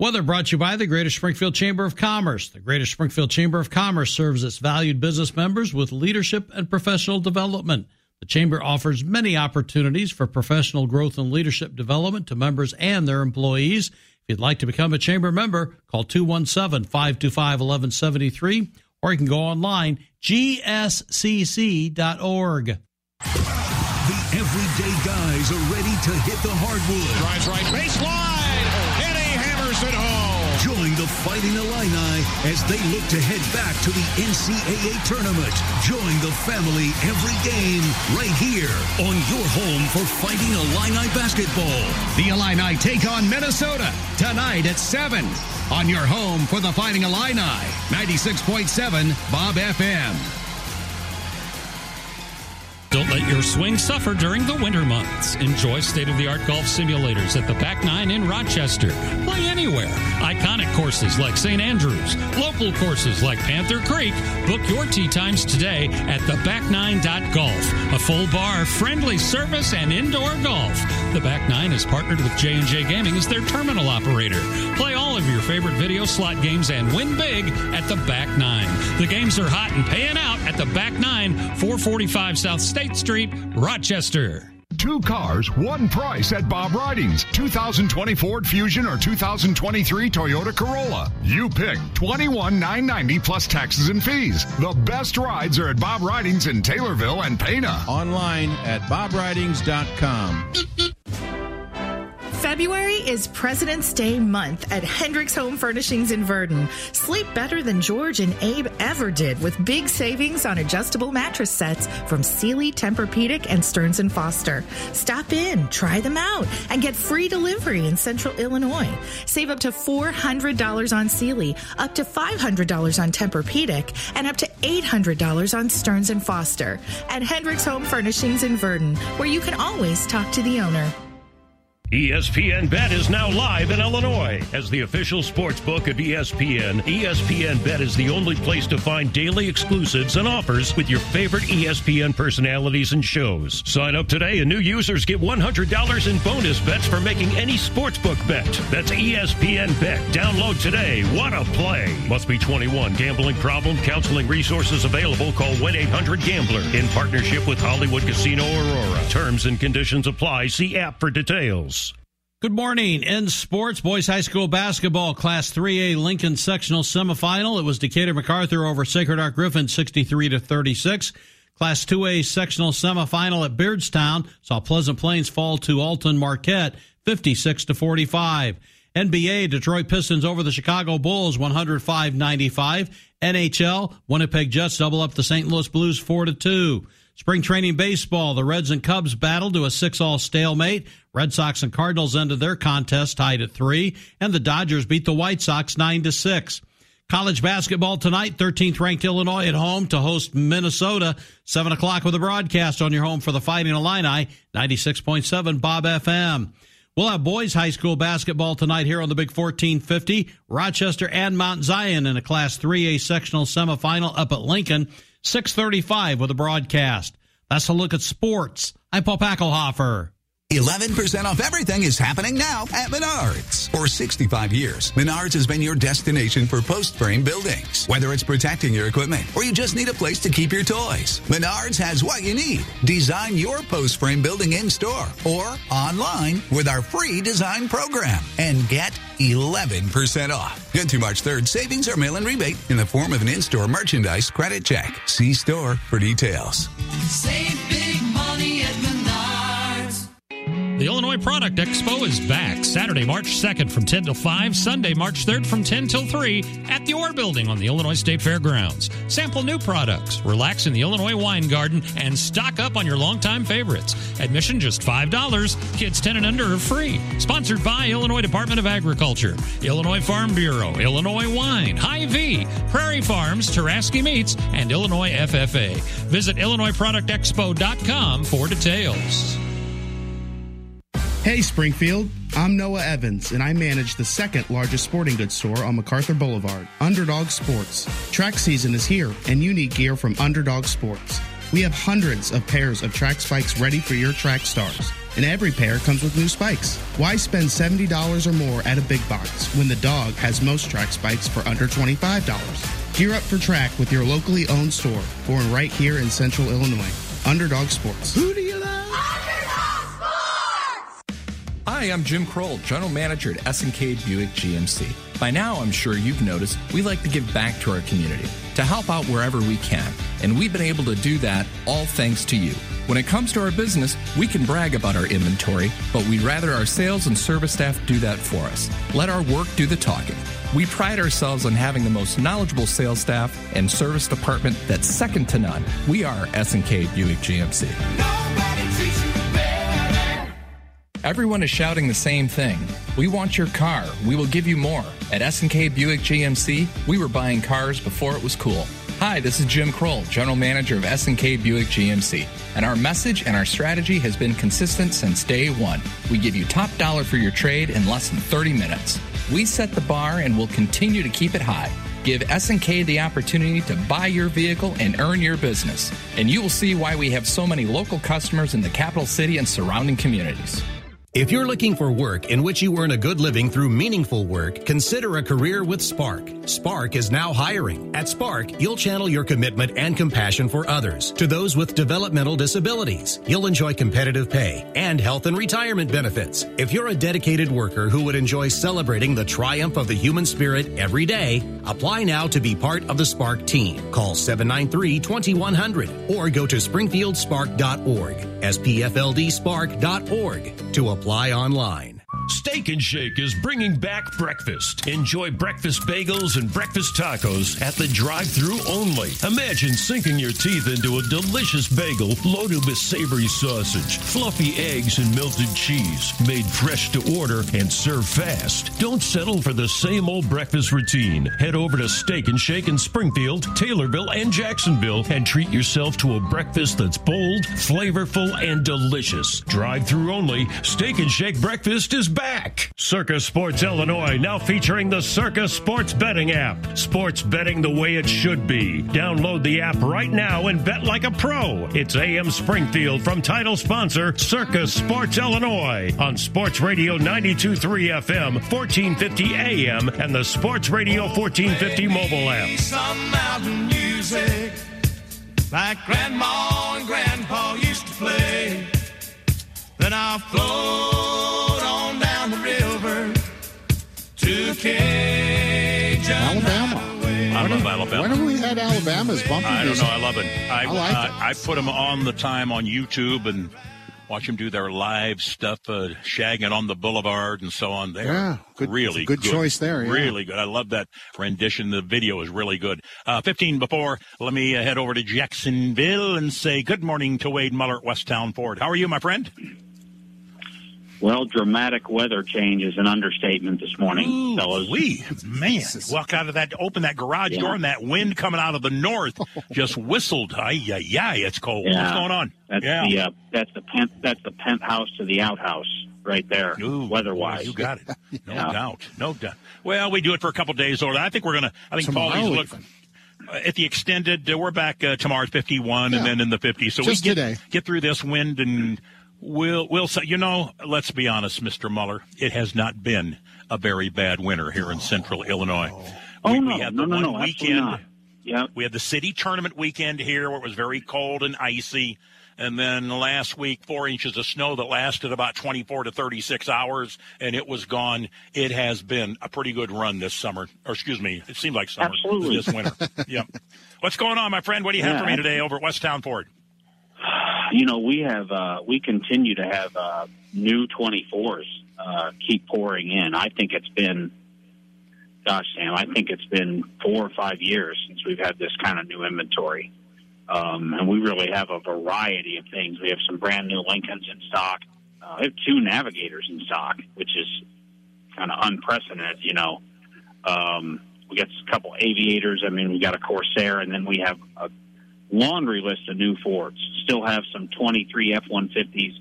2. Weather brought to you by the Greater Springfield Chamber of Commerce. The Greater Springfield Chamber of Commerce serves its valued business members with leadership and professional development. The Chamber offers many opportunities for professional growth and leadership development to members and their employees. If you'd like to become a Chamber member, call 217 525 1173 or you can go online, gscc.org. The Everyday guys are ready to hit the hardwood. Drives right baseline, and he hammers it home. Join the Fighting Illini as they look to head back to the NCAA tournament. Join the family every game right here on your home for Fighting Illini basketball. The Illini take on Minnesota tonight at 7 on your home for the Fighting Illini. 96.7 Bob FM. Don't let your swing suffer during the winter months. Enjoy state of the art golf simulators at the Back Nine in Rochester. Play anywhere. Iconic courses like St. Andrews, local courses like Panther Creek. Book your tee times today at the theback9.golf. A full bar, friendly service, and indoor golf. The Back Nine is partnered with J&J Gaming as their terminal operator. Play all of your favorite video slot games and win big at the Back Nine. The games are hot and paying out at the Back Nine, 445 South State Street, Rochester. Two cars, one price at Bob Ridings. 2020 Ford Fusion or 2023 Toyota Corolla. You pick 21,990 plus taxes and fees. The best rides are at Bob Ridings in Taylorville and Pana. Online at bobridings.com. February is President's Day month at Hendricks Home Furnishings in Virden. Sleep better than George and Abe ever did with big savings on adjustable mattress sets from Sealy, Tempur-Pedic, and Stearns Foster. Stop in, try them out, and get free delivery in Central Illinois. Save up to $400 on Sealy, up to $500 on Tempur-Pedic, and up to $800 on Stearns Foster at Hendricks Home Furnishings in Virden, where you can always talk to the owner. ESPN Bet is now live in Illinois. As the official sports book of ESPN, ESPN Bet is the only place to find daily exclusives and offers with your favorite ESPN personalities and shows. Sign up today and new users get $100 in bonus bets for making any sportsbook bet. That's ESPN Bet. Download today. What a play. Must be 21. Gambling problem? Counseling resources available. Call 1-800-GAMBLER in partnership with Hollywood Casino Aurora. Terms and conditions apply. See app for details. Good morning. In sports, boys high school basketball, Class 3A Lincoln sectional semifinal. It was Decatur MacArthur over Sacred Heart Griffin, 63 to 36. Class 2A sectional semifinal at Beardstown saw Pleasant Plains fall to Alton Marquette, 56 to 45. NBA, Detroit Pistons over the Chicago Bulls, 105-95. NHL, Winnipeg Jets double up the St. Louis Blues, 4 to 2. Spring training baseball, the Reds and Cubs battled to a six-all stalemate. Red Sox and Cardinals ended their contest tied at three, and the Dodgers beat the White Sox nine to six. College basketball tonight, 13th ranked Illinois at home to host Minnesota. 7 o'clock with a broadcast on your home for the Fighting Illini, 96.7 Bob FM. We'll have boys high school basketball tonight here on the Big 1450. Rochester and Mount Zion in a Class 3A sectional semifinal up at Lincoln. 635 with a broadcast. That's a look at sports. I'm Paul Packelhofer. 11% off everything is happening now at Menards. For 65 years, Menards has been your destination for post frame buildings. Whether it's protecting your equipment or you just need a place to keep your toys, Menards has what you need. Design your post frame building in store or online with our free design program and get 11% off. Good through March 3rd, savings are mail in rebate in the form of an in store merchandise credit check. See store for details. Save big. The Illinois Product Expo is back Saturday, March 2nd from 10 till 5, Sunday, March 3rd from 10 till 3 at the Orr Building on the Illinois State Fairgrounds. Sample new products, relax in the Illinois Wine Garden, and stock up on your longtime favorites. Admission just $5. Kids 10 and under are free. Sponsored by Illinois Department of Agriculture, Illinois Farm Bureau, Illinois Wine, Hy-Vee, Prairie Farms, Taraski Meats, and Illinois FFA. Visit IllinoisProductExpo.com for details. Hey Springfield, I'm Noah Evans, and I manage the second largest sporting goods store on MacArthur Boulevard, Underdog Sports. Track season is here, and you need gear from Underdog Sports. We have hundreds of pairs of track spikes ready for your track stars, and every pair comes with new spikes. Why spend $70 or more at a big box when the dog has most track spikes for under $25? Gear up for track with your locally owned store, born right here in central Illinois. Underdog Sports. Hi, I'm Jim Kroll, General Manager at S&K Buick GMC. By now, I'm sure you've noticed we like to give back to our community, to help out wherever we can, and we've been able to do that all thanks to you. When it comes to our business, we can brag about our inventory, but we'd rather our sales and service staff do that for us. Let our work do the talking. We pride ourselves on having the most knowledgeable sales staff and service department that's second to none. We are S&K Buick GMC. Everyone is shouting the same thing. We want your car. We will give you more. At S&K Buick GMC, we were buying cars before it was cool. Hi, this is Jim Kroll, General Manager of S&K Buick GMC, and our message and our strategy has been consistent since day one. We give you top dollar for your trade in less than 30 minutes. We set the bar and will continue to keep it high. Give S&K the opportunity to buy your vehicle and earn your business, and you will see why we have so many local customers in the capital city and surrounding communities. If you're looking for work in which you earn a good living through meaningful work, consider a career with Spark. Spark is now hiring. At Spark, you'll channel your commitment and compassion for others to those with developmental disabilities. You'll enjoy competitive pay and health and retirement benefits. If you're a dedicated worker who would enjoy celebrating the triumph of the human spirit every day, apply now to be part of the Spark team. Call 793-2100 or go to springfieldspark.org, spfldspark.org to apply online. Steak and Shake is bringing back breakfast. Enjoy breakfast bagels and breakfast tacos at the drive through only. Imagine sinking your teeth into a delicious bagel loaded with savory sausage, fluffy eggs, and melted cheese, made fresh to order and served fast. Don't settle for the same old breakfast routine. Head over to Steak and Shake in Springfield, Taylorville, and Jacksonville and treat yourself to a breakfast that's bold, flavorful, and delicious. Drive through only, Steak and Shake breakfast is back. Circa Sports Illinois now featuring the Circa Sports Betting app. Sports betting the way it should be. Download the app right now and bet like a pro. It's AM Springfield from title sponsor Circa Sports Illinois on Sports Radio 923 FM, 1450 AM, and the Sports Radio 1450 mobile app. Some mountain music like grandma and grandpa used to play. Then I'll float I love Alabama. When have we had Alabama's bumpy I don't know. I love it. I, I like uh, it. I put them on the time on YouTube and watch them do their live stuff, uh, shagging on the boulevard and so on. They're Yeah, good- really good choice there, yeah. Really good. I love that rendition. The video is really good. Uh, 15 before, let me uh, head over to Jacksonville and say good morning to Wade Muller at Westtown Ford. How are you, my friend? Well, dramatic weather change is an understatement this morning, fellas. We man, walk out of that, open that garage Yeah. door, and that wind coming out of the north just whistled. Ay, yeah, ay, it's cold. What's going on? That's yeah. the uh, that's the pent that's the penthouse to the outhouse right there, weather-wise. You got it. No Yeah. doubt. No doubt. Well, we do it for a couple days or I think we're gonna. I think Tomorrow Paulie's look. uh, At the extended, uh, we're back uh, tomorrow at 51 Yeah. and then in the 50s. So Just we get, today. get through this wind and we'll, we'll say, you know, let's be honest, Mr. Muller, it has not been a very bad winter here in central Illinois. Oh, we, oh, no. we had No, the no, no, absolutely weekend. not. Yeah. We had the city tournament weekend here where it was very cold and icy. And then last week, four inches of snow that lasted about 24 to 36 hours, and it was gone. It has been a pretty good run this summer. Or, excuse me, it seemed like summer Absolutely. this winter. yep. What's going on, my friend? What do you have Yeah, for me today over at Westtown Ford? You know, we have uh, we continue to have uh, new 24s uh, keep pouring in. I think it's been, gosh, Sam, I think it's been four or five years since we've had this kind of new inventory. Um, and we really have a variety of things. We have some brand new Lincolns in stock. Uh, we have two Navigators in stock, which is kind of unprecedented, you know. Um, we got a couple Aviators. I mean, we got a Corsair, and then we have a laundry list of new Fords. Still have some 23 F-150s,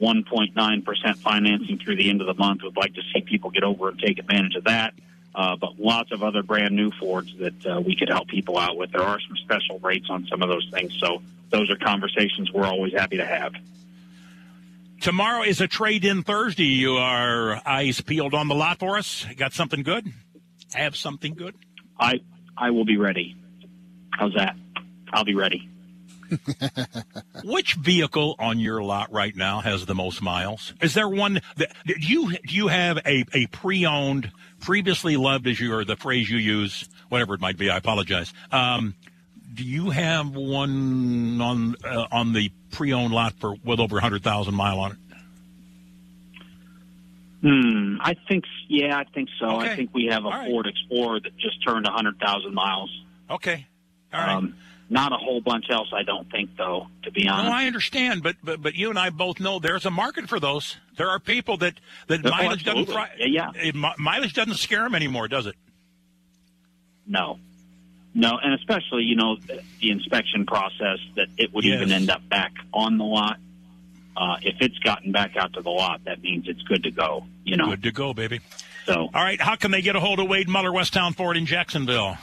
1.9% financing through the end of the month. Would like to see people get over and take advantage of that. Uh, but lots of other brand new Fords that uh, we could help people out with. There are some special rates on some of those things. So those are conversations we're always happy to have. Tomorrow is a trade in Thursday. You are eyes peeled on the lot for us. Got something good? Have something good? I I will be ready. How's that? I'll be ready. Which vehicle on your lot right now has the most miles? Is there one that do you do you have a, a pre-owned, previously loved as you or the phrase you use, whatever it might be? I apologize. Um, do you have one on uh, on the pre-owned lot for with over 100,000 mile on it? Hmm. I think. Yeah, I think so. Okay. I think we have a right. Ford Explorer that just turned hundred thousand miles. Okay. All right. Um, not a whole bunch else, I don't think, though. To be honest. No, I understand, but, but but you and I both know there's a market for those. There are people that that Oh, mileage doesn't fry, Yeah, eh, mi- mileage doesn't scare them anymore, does it? No. No, and especially, you know, the, the inspection process that it would Yes. even end up back on the lot. Uh, if it's gotten back out to the lot, that means it's good to go, you know. Good to go, baby. So, All right, how can they get a hold of Wade Muller, Westtown Ford in Jacksonville?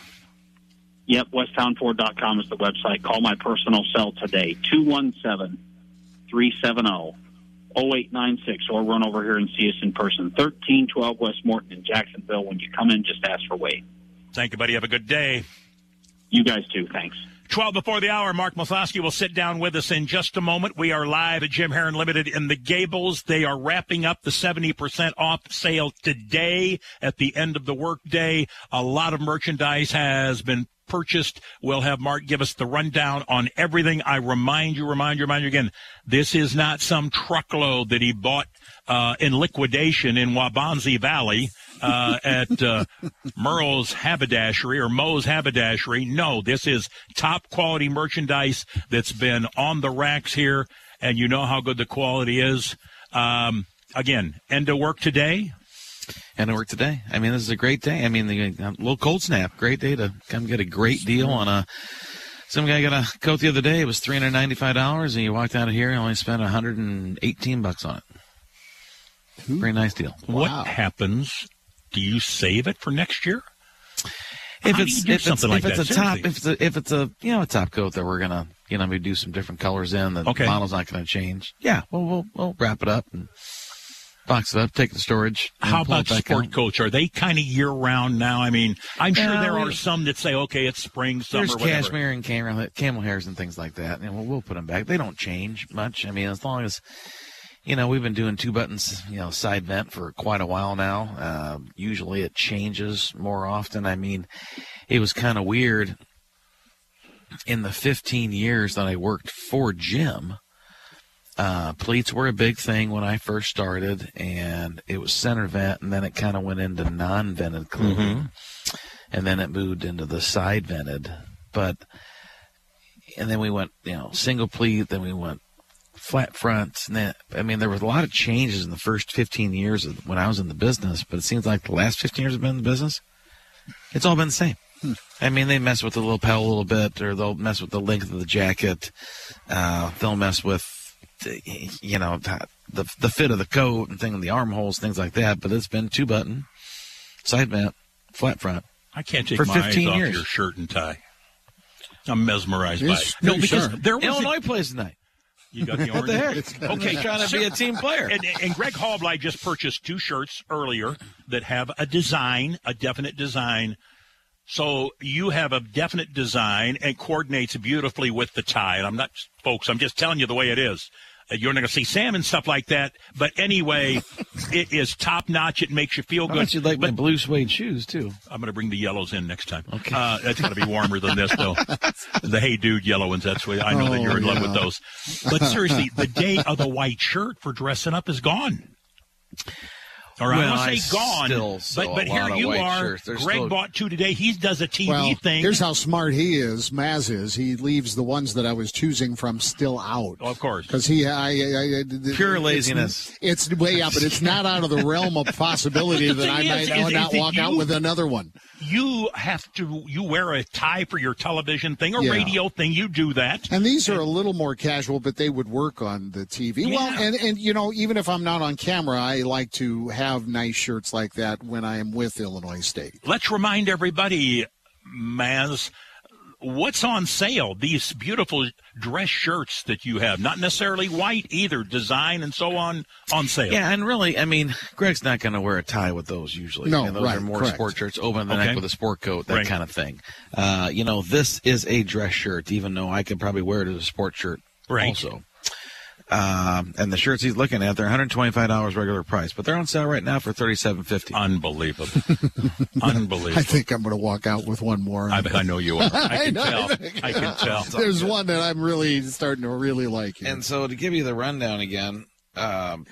Yep, westtownford.com is the website. Call my personal cell today, 217 370 0896, or run over here and see us in person, 1312 West Morton in Jacksonville. When you come in, just ask for Wade. Thank you, buddy. Have a good day. You guys too. Thanks. 12 before the hour, Mark Mathosky will sit down with us in just a moment. We are live at Jim Herron Limited in the Gables. They are wrapping up the 70% off sale today at the end of the workday. A lot of merchandise has been purchased. We'll have Mark give us the rundown on everything. I remind you, remind you, remind you again, this is not some truckload that he bought uh, in liquidation in Wabanzi Valley uh, at uh, Merle's Haberdashery or Moe's Haberdashery. No, this is top quality merchandise that's been on the racks here, and you know how good the quality is. Um, again, end of work today. End of work today. I mean, this is a great day. I mean, the a little cold snap. Great day to come get a great deal on a. Some guy got a coat the other day. It was three hundred ninety-five dollars, and you walked out of here and only spent one hundred and eighteen bucks on it. Very nice deal. What happens? Do you save it for next year? If it's if it's something like if it's that? a top Seriously. if it's a, if it's a you know a top coat that we're gonna you know maybe do some different colors in the Okay. model's not gonna change. Yeah, well we'll we'll wrap it up and box it up, take the storage. How about sport out. coach? Are they kind of year round now? I mean, I'm sure there are some that say, okay, it's spring, summer, There's whatever. cashmere and camel, camel hairs and things like that, and we'll, we'll put them back. They don't change much. I mean, as long as you know, we've been doing two buttons, you know, side vent for quite a while now. Uh, usually, it changes more often. I mean, it was kind of weird in the 15 years that I worked for Jim. Uh, pleats were a big thing when I first started, and it was center vent, and then it kind of went into non-vented clothing, and then it moved into the side vented. But and then we went, you know, single pleat, then we went flat fronts, and then I mean, there was a lot of changes in the first 15 years of when I was in the business, but it seems like the last 15 years I've been in the business, it's all been the same. I mean, they mess with the lapel a little bit, or they'll mess with the length of the jacket. Uh, they'll mess with, the, you know, the the fit of the coat and thing the armholes, things like that. But it's been two button, side vent, flat front. I can't take for my 15 eyes off years. your shirt and tie. I'm mesmerized by it. No, because sharp. there was a- Illinois plays tonight. You got the What orange. the heck? I'm Okay, trying to be a team player. And, and Greg Hallbleib just purchased two shirts earlier that have a design, a definite design. So you have a definite design and coordinates beautifully with the tie. And I'm not, folks, I'm just telling you the way it is. Uh, You're not going to see Sam and stuff like that. But anyway, it is top notch. It makes you feel good. you like my blue suede shoes too? I'm going to bring the yellows in next time. Okay. Uh, that's going to be warmer than this, though. the Hey Dude yellow ones. That's what I know that Oh, you're in love with those. But seriously, the day of the white shirt for dressing up is gone. Or I Well, don't I say gone, still sew but but here you are. Greg still- bought two today. He does a TV well, thing. here's how smart he is. Maz is. He leaves the ones that I was choosing from still out. Oh, of course, because he, I, I, I, Pure laziness. It's, way yeah, but it's not out of the realm of possibility that I might is, not is- is that walk out with another one. You have to. You wear a tie for your television thing or Yeah. radio thing. You do that. And these are a little more casual, but they would work on the TV. Well, and and you know, even if I'm not on camera, I like to have nice shirts like that when I am with Illinois State. Let's remind everybody, Maz, what's on sale? These beautiful dress shirts that you have, not necessarily white either, design and so on, on sale. Yeah, and really, I mean, Greg's not going to wear a tie with those usually. No, I mean, those right, are more correct. sport shirts, open the Okay. neck with a sport coat, that Right. kind of thing. Uh, you know, this is a dress shirt, even though I could probably wear it as a sport shirt Right. also. Um, and the shirts he's looking at, they're $125 regular price, but they're on sale right now for $37.50. Unbelievable. Unbelievable. I think I'm going to walk out with one more. I, I know you are. I can know. tell. I can tell. There's one that I'm really starting to really like. Here. And so to give you the rundown again, um,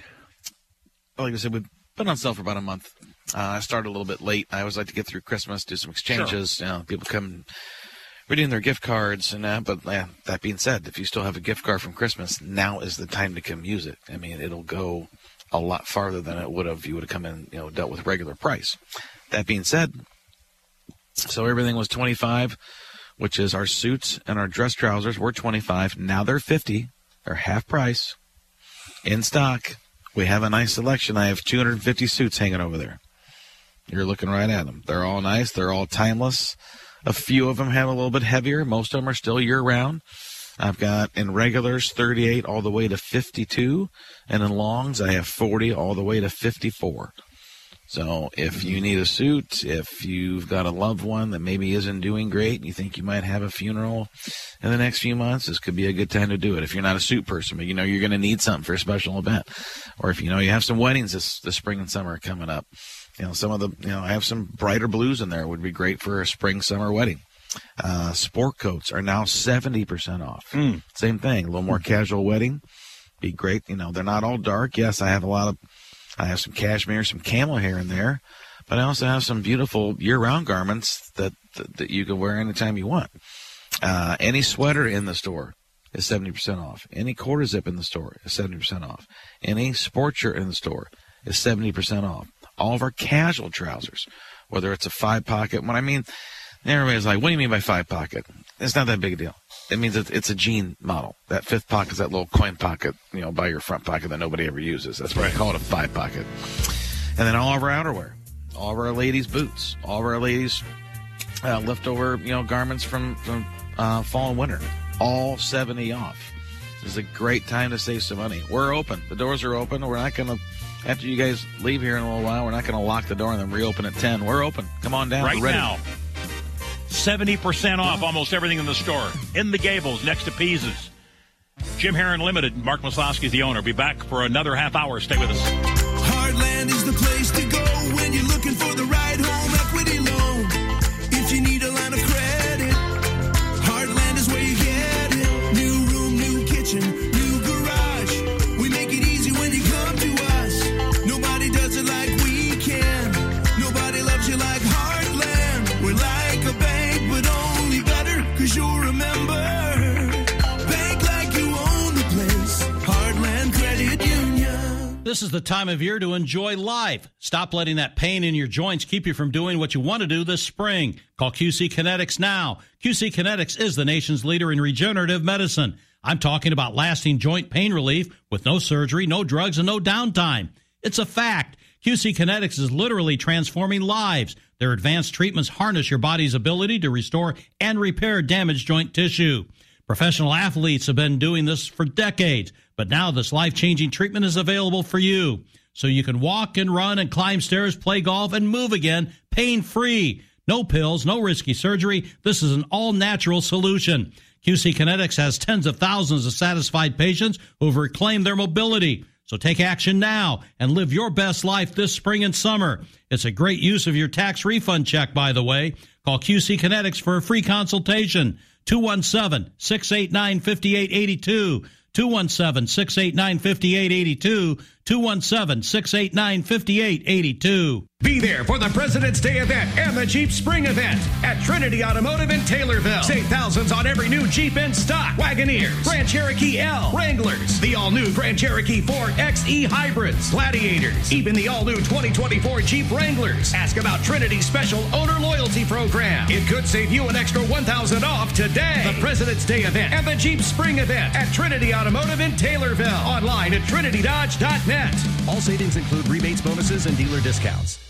like I said, we've been on sale for about a month. Uh, I started a little bit late. I always like to get through Christmas, do some exchanges. You know, people come redeem their gift cards and that. But that being said, if you still have a gift card from Christmas, now is the time to come use it. I mean, it'll go a lot farther than it would have if you would have come in, you know, dealt with regular price. That being said, so everything was 25, which is our suits and our dress trousers were 25. Now they're 50. They're half price in stock. We have a nice selection. I have 250 suits hanging over there. You're looking right at them. They're all nice. They're all timeless. A few of them have a little bit heavier. Most of them are still year round. I've got in regulars 38 all the way to 52, and in longs I have 40 all the way to 54. So if you need a suit, if you've got a loved one that maybe isn't doing great, and you think you might have a funeral in the next few months, this could be a good time to do it. If you're not a suit person, but you know you're going to need something for a special event, or if you know you have some weddings this, this spring and summer coming up, you know some of the you know I have some brighter blues in there would be great for a spring summer wedding. Uh, sport coats are now 70% off. Mm. Same thing, a little more casual wedding. Be great. You know, they're not all dark. Yes, I have a lot of, I have some cashmere, some camel hair in there, but I also have some beautiful year round garments that, that, that you can wear anytime you want. Uh, any sweater in the store is 70% off. Any quarter zip in the store is 70% off. Any sport shirt in the store is 70% off. All of our casual trousers, whether it's a five pocket, when I mean, everybody's like, what do you mean by five pocket? It's not that big a deal. It means it's, it's a jean model. That fifth pocket is that little coin pocket, you know, by your front pocket that nobody ever uses. That's why I call it a five pocket. And then all of our outerwear, all of our ladies' boots, all of our ladies' uh, leftover, you know, garments from, from uh, fall and winter, all 70 off. This is a great time to save some money. We're open. The doors are open. We're not going to, after you guys leave here in a little while, we're not going to lock the door and then reopen at 10. We're open. Come on down. Right now. 70% off almost everything in the store. In the Gables, next to Pease's. Jim Herron Limited. Mark Maslowski is the owner. Be back for another half hour. Stay with us. Heartland is the place to go This is the time of year to enjoy life. Stop letting that pain in your joints keep you from doing what you want to do this spring. Call QC Kinetix now. QC Kinetix is the nation's leader in regenerative medicine. I'm talking about lasting joint pain relief with no surgery, no drugs, and no downtime. It's a fact. QC Kinetix is literally transforming lives. Their advanced treatments harness your body's ability to restore and repair damaged joint tissue. Professional athletes have been doing this for decades, but now this life changing treatment is available for you. So you can walk and run and climb stairs, play golf, and move again pain free. No pills, no risky surgery. This is an all natural solution. QC Kinetix has tens of thousands of satisfied patients who've reclaimed their mobility. So take action now and live your best life this spring and summer. It's a great use of your tax refund check, by the way. Call QC Kinetix for a free consultation. 217 689 5882. 217 689 5882. 217 689 5882. Be there for the President's Day event and the Jeep Spring event at Trinity Automotive in Taylorville. Save thousands on every new Jeep in stock. Wagoneers, Grand Cherokee L, Wranglers, the all-new Grand Cherokee 4 XE Hybrids, Gladiators, even the all-new 2024 Jeep Wranglers. Ask about Trinity's special owner loyalty program. It could save you an extra 1000 off today. The President's Day event and the Jeep Spring event at Trinity Automotive in Taylorville. Online at trinitydodge.net. All savings include rebates, bonuses, and dealer discounts.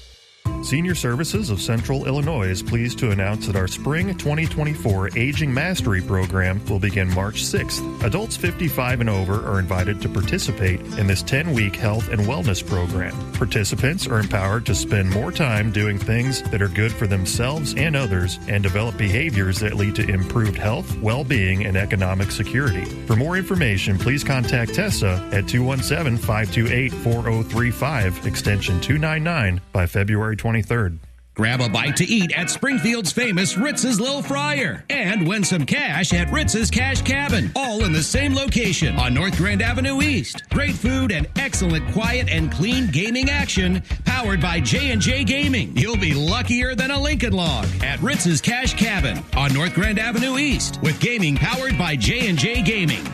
Senior Services of Central Illinois is pleased to announce that our Spring 2024 Aging Mastery program will begin March 6th. Adults 55 and over are invited to participate in this 10 week health and wellness program. Participants are empowered to spend more time doing things that are good for themselves and others and develop behaviors that lead to improved health, well being, and economic security. For more information, please contact Tessa at 217 528 4035, extension 299, by February 23rd. Grab a bite to eat at Springfield's famous Ritz's Little Fryer and win some cash at Ritz's Cash Cabin, all in the same location on North Grand Avenue East. Great food and excellent quiet and clean gaming action powered by J&J Gaming. You'll be luckier than a Lincoln log at Ritz's Cash Cabin on North Grand Avenue East with gaming powered by J&J Gaming.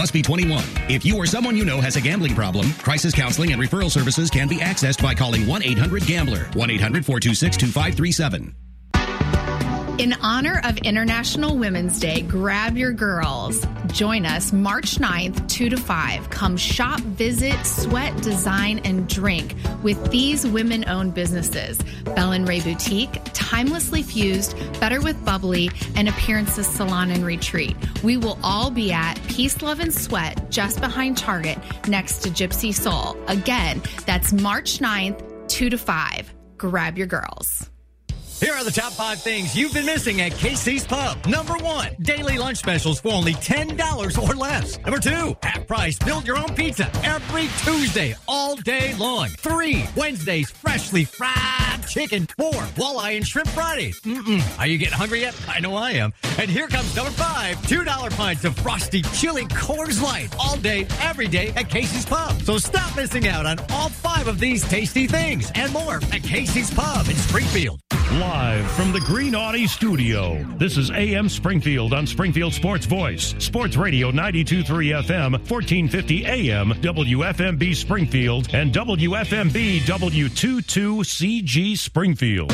Must be 21. If you or someone you know has a gambling problem, crisis counseling and referral services can be accessed by calling 1 800 Gambler, 1 800 426 2537. In honor of International Women's Day, grab your girls. Join us March 9th, 2 to 5. Come shop, visit, sweat, design, and drink with these women owned businesses Bell and Ray Boutique, Timelessly Fused, Better with Bubbly, and Appearances Salon and Retreat. We will all be at Peace, Love, and Sweat just behind Target next to Gypsy Soul. Again, that's March 9th, 2 to 5. Grab your girls. Here are the top five things you've been missing at Casey's Pub. Number one, daily lunch specials for only $10 or less. Number two, half price, build your own pizza every Tuesday, all day long. Three, Wednesdays, freshly fried chicken. Four, walleye and shrimp Fridays. Mm-mm. Are you getting hungry yet? I know I am. And here comes number five, $2 pints of frosty chili Coors Light all day, every day at Casey's Pub. So stop missing out on all five of these tasty things and more at Casey's Pub in Springfield. Live from the Green Audi studio, this is AM Springfield on Springfield Sports Voice, Sports Radio 92.3 FM, 1450 AM, WFMB Springfield, and WFMB W22CG Springfield.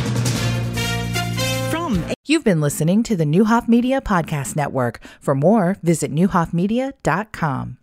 From You've been listening to the Neuhoff Media Podcast Network. For more, visit neuhoffmedia.com.